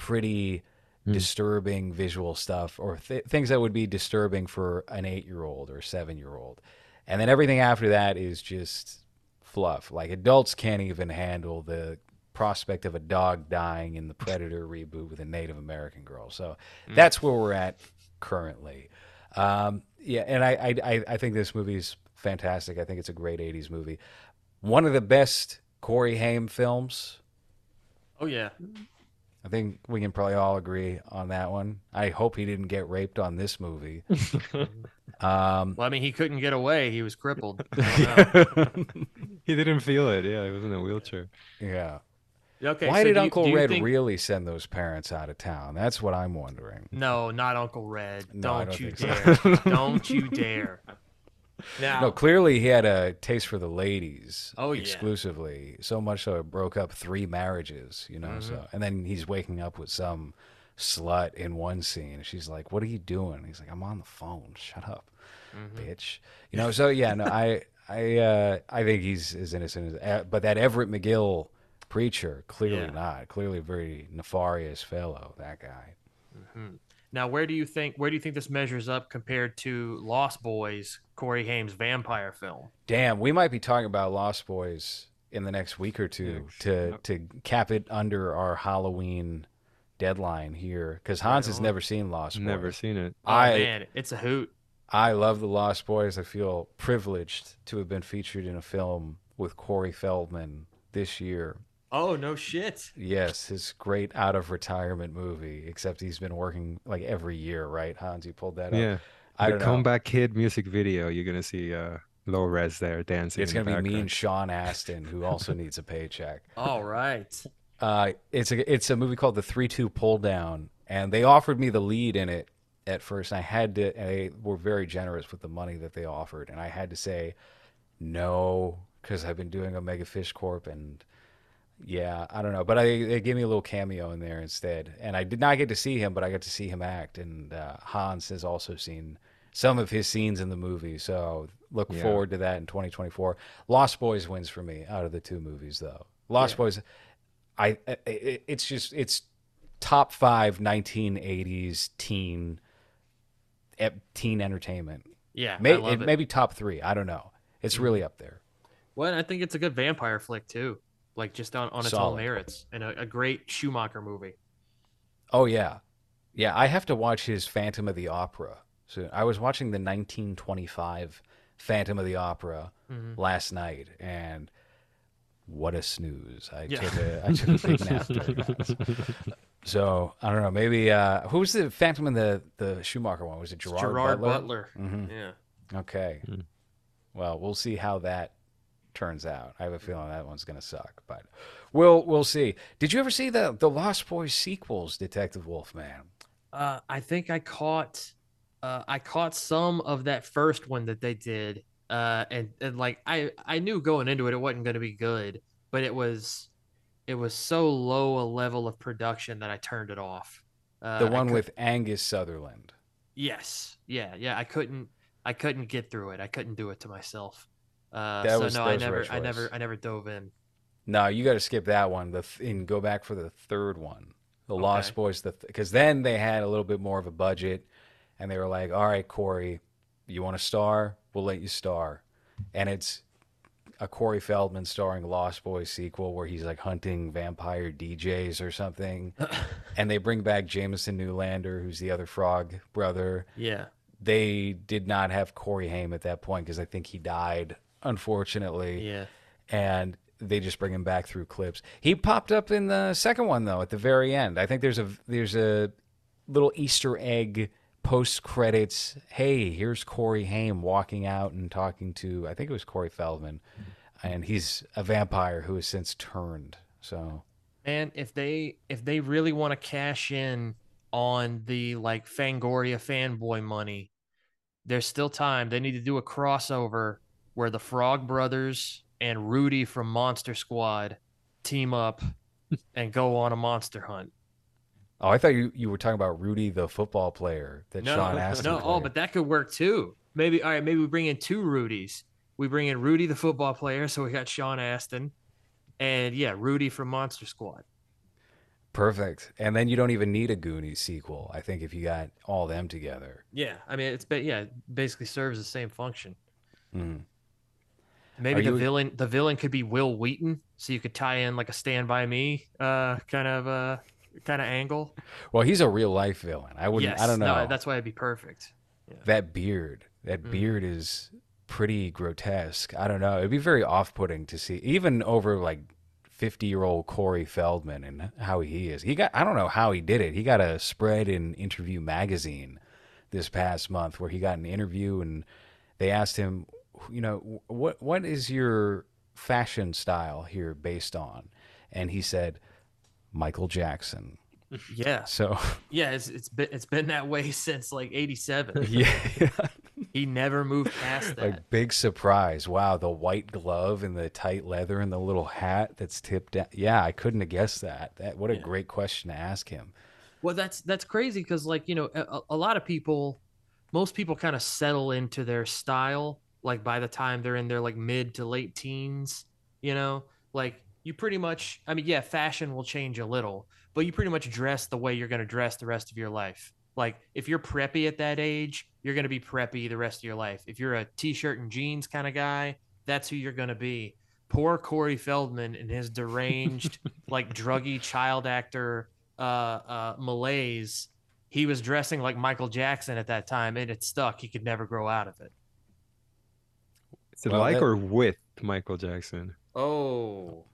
pretty
Hmm.
disturbing visual stuff or th- things that would be disturbing for an 8-year-old or a 7-year-old. And then everything after that is just fluff. Like adults can't even handle the prospect of a dog dying in the Predator reboot with a Native American girl. So that's where we're at currently. Um, yeah, and I, I I I think this movie's fantastic. I think it's a great '80s movie. One of the best Corey Haim films.
Oh yeah.
I think we can probably all agree on that one. I hope he didn't get raped on this movie. Um,
Well, I mean, he couldn't get away. He was crippled. I don't know.
He didn't feel it. Yeah, he was in a wheelchair.
yeah.
Okay.
Why
so
did Uncle
you
Red
think-
really send those parents out of town? That's what I'm wondering.
No, not Uncle Red.
No, I
don't,
don't
you dare.
so.
don't you dare. Now,
No, clearly he had a taste for the ladies.
Oh, yeah.
exclusively. So much so it broke up three marriages. You know,
Mm-hmm.
so and then he's waking up with some slut in one scene. She's like, "What are you doing?" He's like, "I'm on the phone. Shut up,
Mm-hmm.
bitch." You know. So yeah, no, I I uh, I think he's as innocent as. uh, But that Everett McGill preacher, clearly
Yeah.
not. Clearly a very nefarious fellow. That guy.
Now, where do you think where do you think this measures up compared to Lost Boys, Corey Haim's vampire film?
Damn, we might be talking about Lost Boys in the next week or two oh,
Next-
to
yep.
to cap it under our Halloween deadline here because Hans has never seen Lost Boys.
Never seen it.
Oh
I
man, it's a hoot.
I love the Lost Boys. I feel privileged to have been featured in a film with Corey Feldman this year.
Oh no shit.
Yes, his great out of retirement movie. Except he's been working like every year, right? Hans, you pulled that up.
Yeah.
I
the
don't know.
Comeback Kid music video. You're gonna see uh, LowRes there dancing.
It's gonna
the
be me and. Sean Astin, who also needs a paycheck.
All right.
Uh, it's a it's a movie called The Three Two Pull Down, and they offered me the lead in it at first. And I had to. And they were very generous with the money that they offered, and I had to say no because I've been doing Omega Fish Corp, and yeah, I don't know. But I they gave me a little cameo in there instead, and I did not get to see him, but I got to see him act. And uh, Hans has also seen some of his scenes in the movie, so look
Yeah.
forward to that in 2024. Lost Boys wins for me out of the two movies, though. Lost
Yeah.
Boys. I it, it's just it's top five 1980s teen teen entertainment.
Yeah,
May,
I love
it,
it.
maybe top three. I don't know. It's really up there.
Well, I think it's a good vampire flick too. Like just on, on its
Solid.
own merits, and a, a great Schumacher movie.
Oh yeah, yeah. I have to watch his Phantom of the Opera. So I was watching the 1925 Phantom of the Opera
Mhm.
last night, and what a snooze! I
Yeah.
took a I took a big nap. during that. So I don't know. Maybe uh, who was the Phantom in the the Schumacher one? Was it Gerard,
Gerard
Butler?
Butler.
Mhm.
Yeah.
Okay.
Hmm.
Well, we'll see how that turns out. I have a feeling that one's going to suck, but we'll we'll see. Did you ever see the the Lost Boys sequels, Detective Wolfman?
Uh, I think I caught, uh, I caught some of that first one that they did, uh, and and like I I knew going into it it wasn't going to be good, but it was, it was so low a level of production that I turned it off. Uh,
The one
cou-
with Angus Sutherland.
yes, yeah, yeah. I couldn't, I couldn't get through it. I couldn't do it to myself. Uh,
That
so
was-
no, I never, I never. I never dove in.
No, you got to skip that one. The th- and go back for the third one, the Lost Boys. The because then they had a little bit more of a budget, and they were like, "All right, Corey, you want to star? We'll let you star." And it's a Corey Feldman starring Lost Boys sequel where he's like hunting vampire DJs or something, and they bring back Jamison Newlander, who's the other Frog brother.
Yeah.
They did not have Corey Haim at that point because I think he died, unfortunately
Yeah.
and they just bring him back through clips. He popped up in the second one though at the very end. I think there's a there's a little Easter egg post credits. Hey, here's Corey Haim walking out and talking to I think it was Corey Feldman, mm-hmm. and he's a vampire who has since turned. So
man, if they if they really want to cash in on the like Fangoria fanboy money, there's still time. They need to do a crossover where the Frog Brothers and Rudy from Monster Squad team up and go on a monster hunt.
oh, I thought you you were talking about Rudy the football player that
No,
Sean Astin
no, oh, but that could work too. Maybe all right. Maybe we bring in two Rudies. We bring in Rudy the football player, so we got Sean Astin, and yeah, Rudy from Monster Squad.
perfect. And then you don't even need a Goonies sequel. I think if you got all them together.
Yeah, I mean it's yeah, it basically serves the same function.
Mm.
Maybe
Are
the
you-
villain the villain could be Wil Wheaton, so you could tie in like a Stand by Me uh kind of uh kind of angle.
Well, he's a real life villain. I wouldn't.
yes,
I don't know.
No, that's why it'd be perfect.
that beard that
Mhm.
beard is pretty grotesque i don't know it'd be very off-putting to see even over like 50 year old corey feldman and how he is he got i don't know how he did it he got a spread in interview magazine this past month where he got an interview and they asked him you know what what is your fashion style here based on and he said michael jackson
Yeah,
so
yeah, it's it's been it's been that way since like '87.
yeah
he never moved past that.
Like big surprise. Wow, the white glove and the tight leather and the little hat that's tipped down. Yeah, I couldn't have guessed that. That what a
Yeah.
great question to ask him.
Well, that's that's crazy because like you know a, a lot of people, most people kind of settle into their style like by the time they're in their like mid to late teens. You know, like you pretty much. I mean, yeah, fashion will change a little, but you pretty much dress the way you're going to dress the rest of your life. Like if you're preppy at that age, you're gonna be preppy the rest of your life. If you're a t-shirt and jeans kind of guy, that's who you're gonna be. Poor Corey Feldman and his deranged, like druggy child actor uh, uh, malaise. He was dressing like Michael Jackson at that time, and it stuck. He could never grow out of it.
Is it
Well,
like
that-
or with Michael Jackson?
Oh,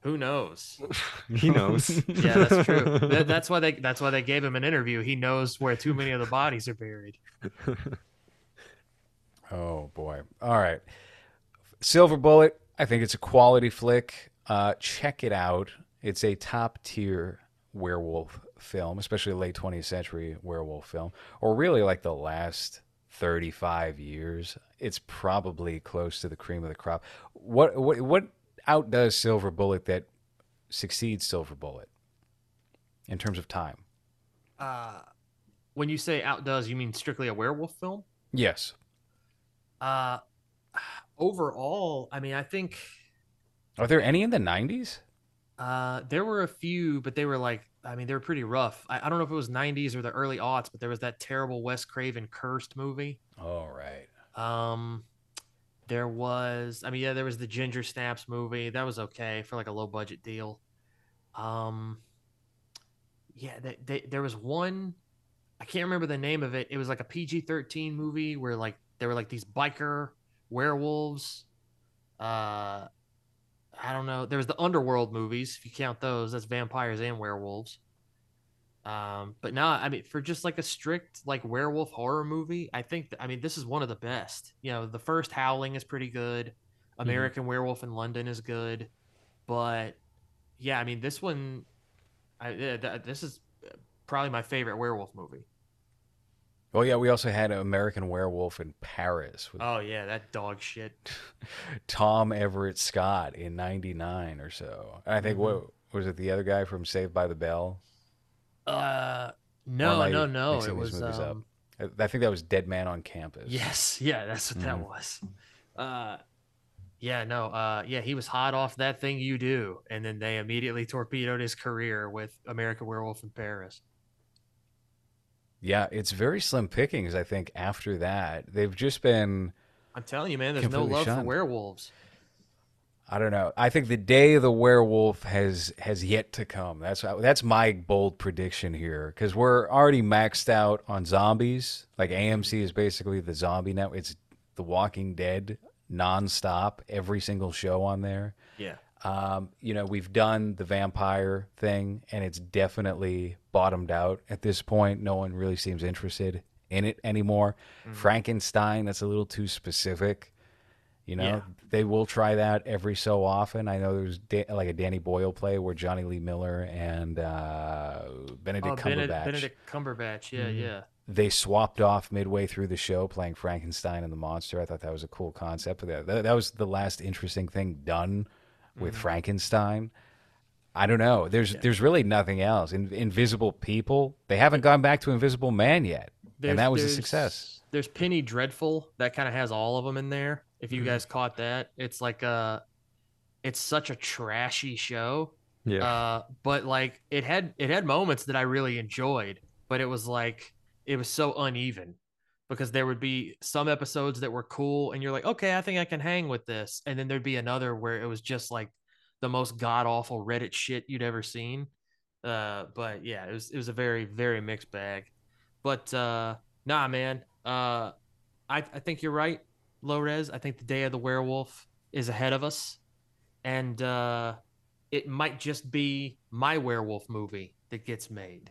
who knows?
He knows.
Yeah, that's true. That- that's why they that's why they gave him an interview. He knows where too many of the bodies are buried.
Oh boy. All right. Silver Bullet. I think it's a quality flick. Uh, check it out. It's a top tier werewolf film, especially late 20th century werewolf film, or really like the last 35 years. It's probably close to the cream of the crop. What what what outdoes Silver Bullet that succeeds Silver Bullet in terms of time?
Uh, when you say outdoes, you mean strictly a werewolf film?
Yes.
Uh, overall, I mean, I think
Are there any in the 90s?
uh, there were a few, but they were like, I mean, they were pretty rough. I, I don't know if it was 90s or the early aughts, but there was that terrible Wes Craven Cursed movie.
All right.
Um, there was, I mean, yeah, there was the Ginger Snaps movie. That was okay for like a low budget deal. Um, yeah, they, they, there was one, I can't remember the name of it. It was like a PG 13 movie where like there were like these biker werewolves. Uh, I don't know. There was the Underworld movies, if you count those. That's vampires and werewolves. Um, but no, I mean, for just like a strict like werewolf horror movie, I think th- I mean this is one of the best. You know, the first Howling is pretty good. American Werewolf in London is good, but yeah, I mean this one, I th- this is probably my favorite werewolf movie.
Well, yeah, we also had American Werewolf in Paris with
Oh yeah, that dog shit.
Tom Everett Scott in '99 or so. And I think
Mhm.
what was it? The other guy from Saved by the Bell.
Uh, no,
I
no, no. It was um,
I think that was Dead Man on Campus.
Yes, yeah, that's what that
Mhm.
was. Uh yeah, no, uh yeah, he was hot off that thing you do, and then they immediately torpedoed his career with American Werewolf in Paris.
Yeah, it's very slim pickings. I think after that, they've just been.
I'm telling you, man, there's no love for werewolves.
I don't know. I think the day of the werewolf has has yet to come. That's that's my bold prediction here because we're already maxed out on zombies. Like AMC is basically the zombie network. It's The Walking Dead nonstop, every single show on there.
Yeah.
Um, you know, we've done the vampire thing, and it's definitely bottomed out at this point. No one really seems interested in it anymore.
Mm-hmm.
Frankenstein, that's a little too specific. You know,
Yeah.
they will try that every so often. I know there's da- like a Danny Boyle play where Jonny Lee Miller and uh, Benedict
Oh,
Cumberbatch
Benedict, Cumberbatch. Yeah,
Mhm.
yeah.
they swapped off midway through the show playing Frankenstein and the monster. I thought that was a cool concept. That, that was the last interesting thing done with
Mhm.
Frankenstein. I don't know. There's
Yeah.
there's really nothing else. In, Invisible People. They haven't gone back to Invisible Man yet, and that was a success.
There's Penny Dreadful that kind of has all of them in there. If you
Mhm.
guys caught that, it's like a, it's such a trashy show.
Yeah.
Uh, but like it had it had moments that I really enjoyed, but it was like it was so uneven because there would be some episodes that were cool and you're like, okay, I think I can hang with this, and then there'd be another where it was just like the most god awful Reddit shit you'd ever seen. Uh, but yeah, it was it was a very very mixed bag. But uh, nah, man, uh, I I think you're right, LowRes. I think the day of the werewolf is ahead of us, and uh, it might just be my werewolf movie that gets made.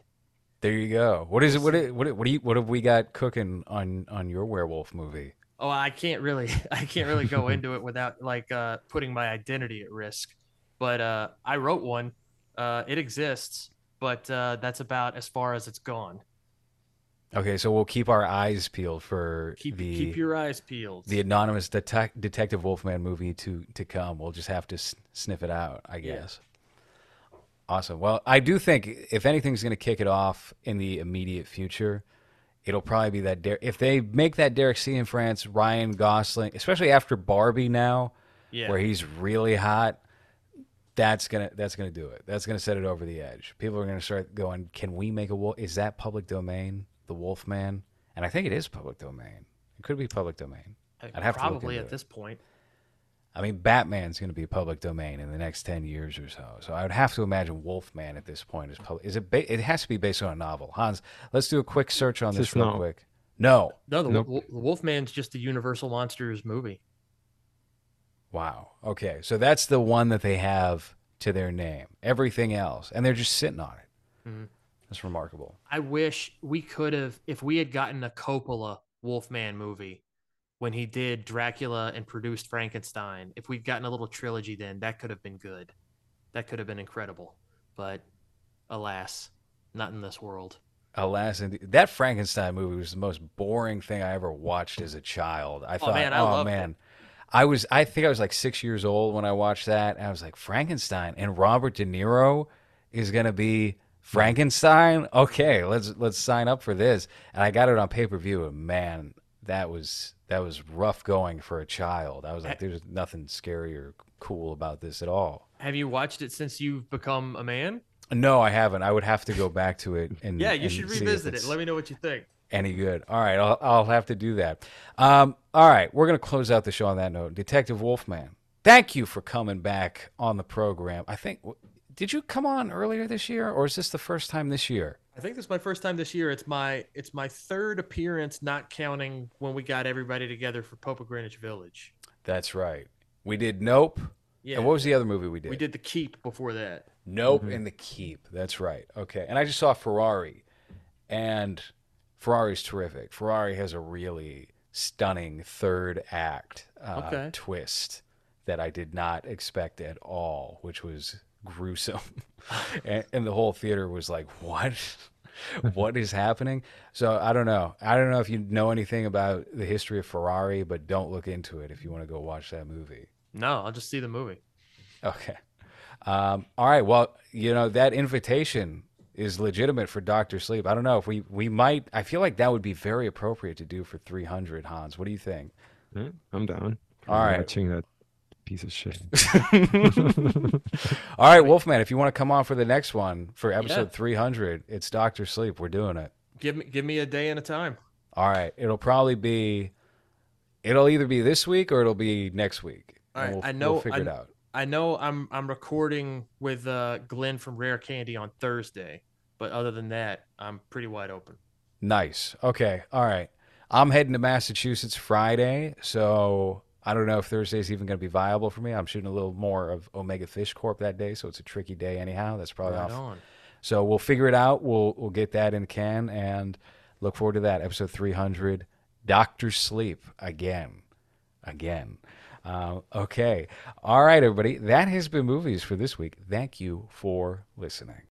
There you go. What is it? What it, what what do you what have we got cooking on on your werewolf movie?
Oh, I can't really I can't really go into it without like uh, putting my identity at risk. But uh, I wrote one. Uh, it exists, but uh, that's about as far as it's gone.
Okay, so we'll keep our eyes peeled for
Keep
the
keep your eyes peeled.
the anonymous detec- detective Wolfman movie to to come. We'll just have to s- sniff it out, I
Yeah.
Awesome. Well, I do think if anything's going to kick it off in the immediate future, it'll probably be that Der- if they make that Derek Cianfrance, Ryan Gosling, especially after Barbie now,
yeah.
where he's really hot. That's gonna that's gonna do it. That's gonna set it over the edge. People are gonna start going. Can we make a wolf? Is that public domain? The Wolfman, and I think it is public domain. It could be public domain. Uh, I'd have to look
probably
into
at
it.
this point.
I mean, Batman's going to be public domain in the next ten years or so. So I would have to imagine Wolfman at this point is public. Is it? Ba- it has to be based on a novel. Hans, let's do a quick search on
It's
this real
not.
quick. No.
No, the,
Nope.
Wo- the Wolfman's just a Universal Monsters movie.
Wow. Okay. So that's the one that they have to their name. Everything else, and they're just sitting on it.
Mhm.
That's remarkable.
I wish we could have, if we had gotten a Coppola Wolfman movie when he did Dracula and produced Frankenstein, if we'd gotten a little trilogy then, that could have been good. That could have been incredible. But alas, not in this world.
Alas, that Frankenstein movie was the most boring thing I ever watched as a child. I oh, thought,
man, I
oh man, I was. I think I was like six years old when I watched that, and I was like, Frankenstein and Robert De Niro is gonna be Frankenstein. Okay, let's let's sign up for this. And I got it on pay per view, and man, that was that was rough going for a child. I was like, there's nothing scary or cool about this at all.
Have you watched it since you've become a man?
No, I haven't. I would have to go back to it and
Yeah, you
and
should revisit it. Let me know what you think.
any good. All right, I'll, I'll have to do that. Um, all right, we're going to close out the show on that note. Detective Wolfman, thank you for coming back on the program. I think, did you come on earlier this year, or is this the first time this year?
I think this is my first time this year. It's my it's my third appearance, not counting when we got everybody together for Pope of Greenwich Village.
That's right. We did Nope.
Yeah,
And what was the other movie we did?
we did the Keep before that.
Nope and The Keep. That's right. Okay. And I just saw Ferrari, and Ferrari's terrific. Ferrari has a really stunning third act uh,
Okay.
twist that I did not expect at all, which was gruesome. and, and the whole theater was like, what? what is happening? So I don't know. I don't know if you know anything about the history of Ferrari, but don't look into it if you want to go watch that movie.
No, I'll just see the movie.
Okay. Um, all right. Well, you know that invitation is legitimate for Doctor Sleep. I don't know if we we might. I feel like that would be very appropriate to do for 300. Hans, what do you think?
Yeah, I'm down.
All
I'm
right.
Watching that piece of shit.
All right, Wolfman. If you want to come on for the next one for episode
Yeah.
300, it's Doctor Sleep. We're doing it.
Give me give me a day and a time.
All right. It'll probably be. It'll either be this week or it'll be next week.
All right,
we'll,
I know-
We'll figure
I-
it out.
I know I'm I'm recording with uh, Glenn from Rare Candy on Thursday, but other than that, I'm pretty wide open.
Nice. Okay. All right. I'm heading to Massachusetts Friday, so I don't know if Thursday's even going to be viable for me. I'm shooting a little more of Omega Fish Corp that day, so it's a tricky day anyhow. That's probably
Right
off.
on.
So we'll figure it out. We'll we'll get that in the can and look forward to that episode 300. Doctor Sleep again, again. Uh, okay. All right, everybody. That has been movies for this week. Thank you for listening.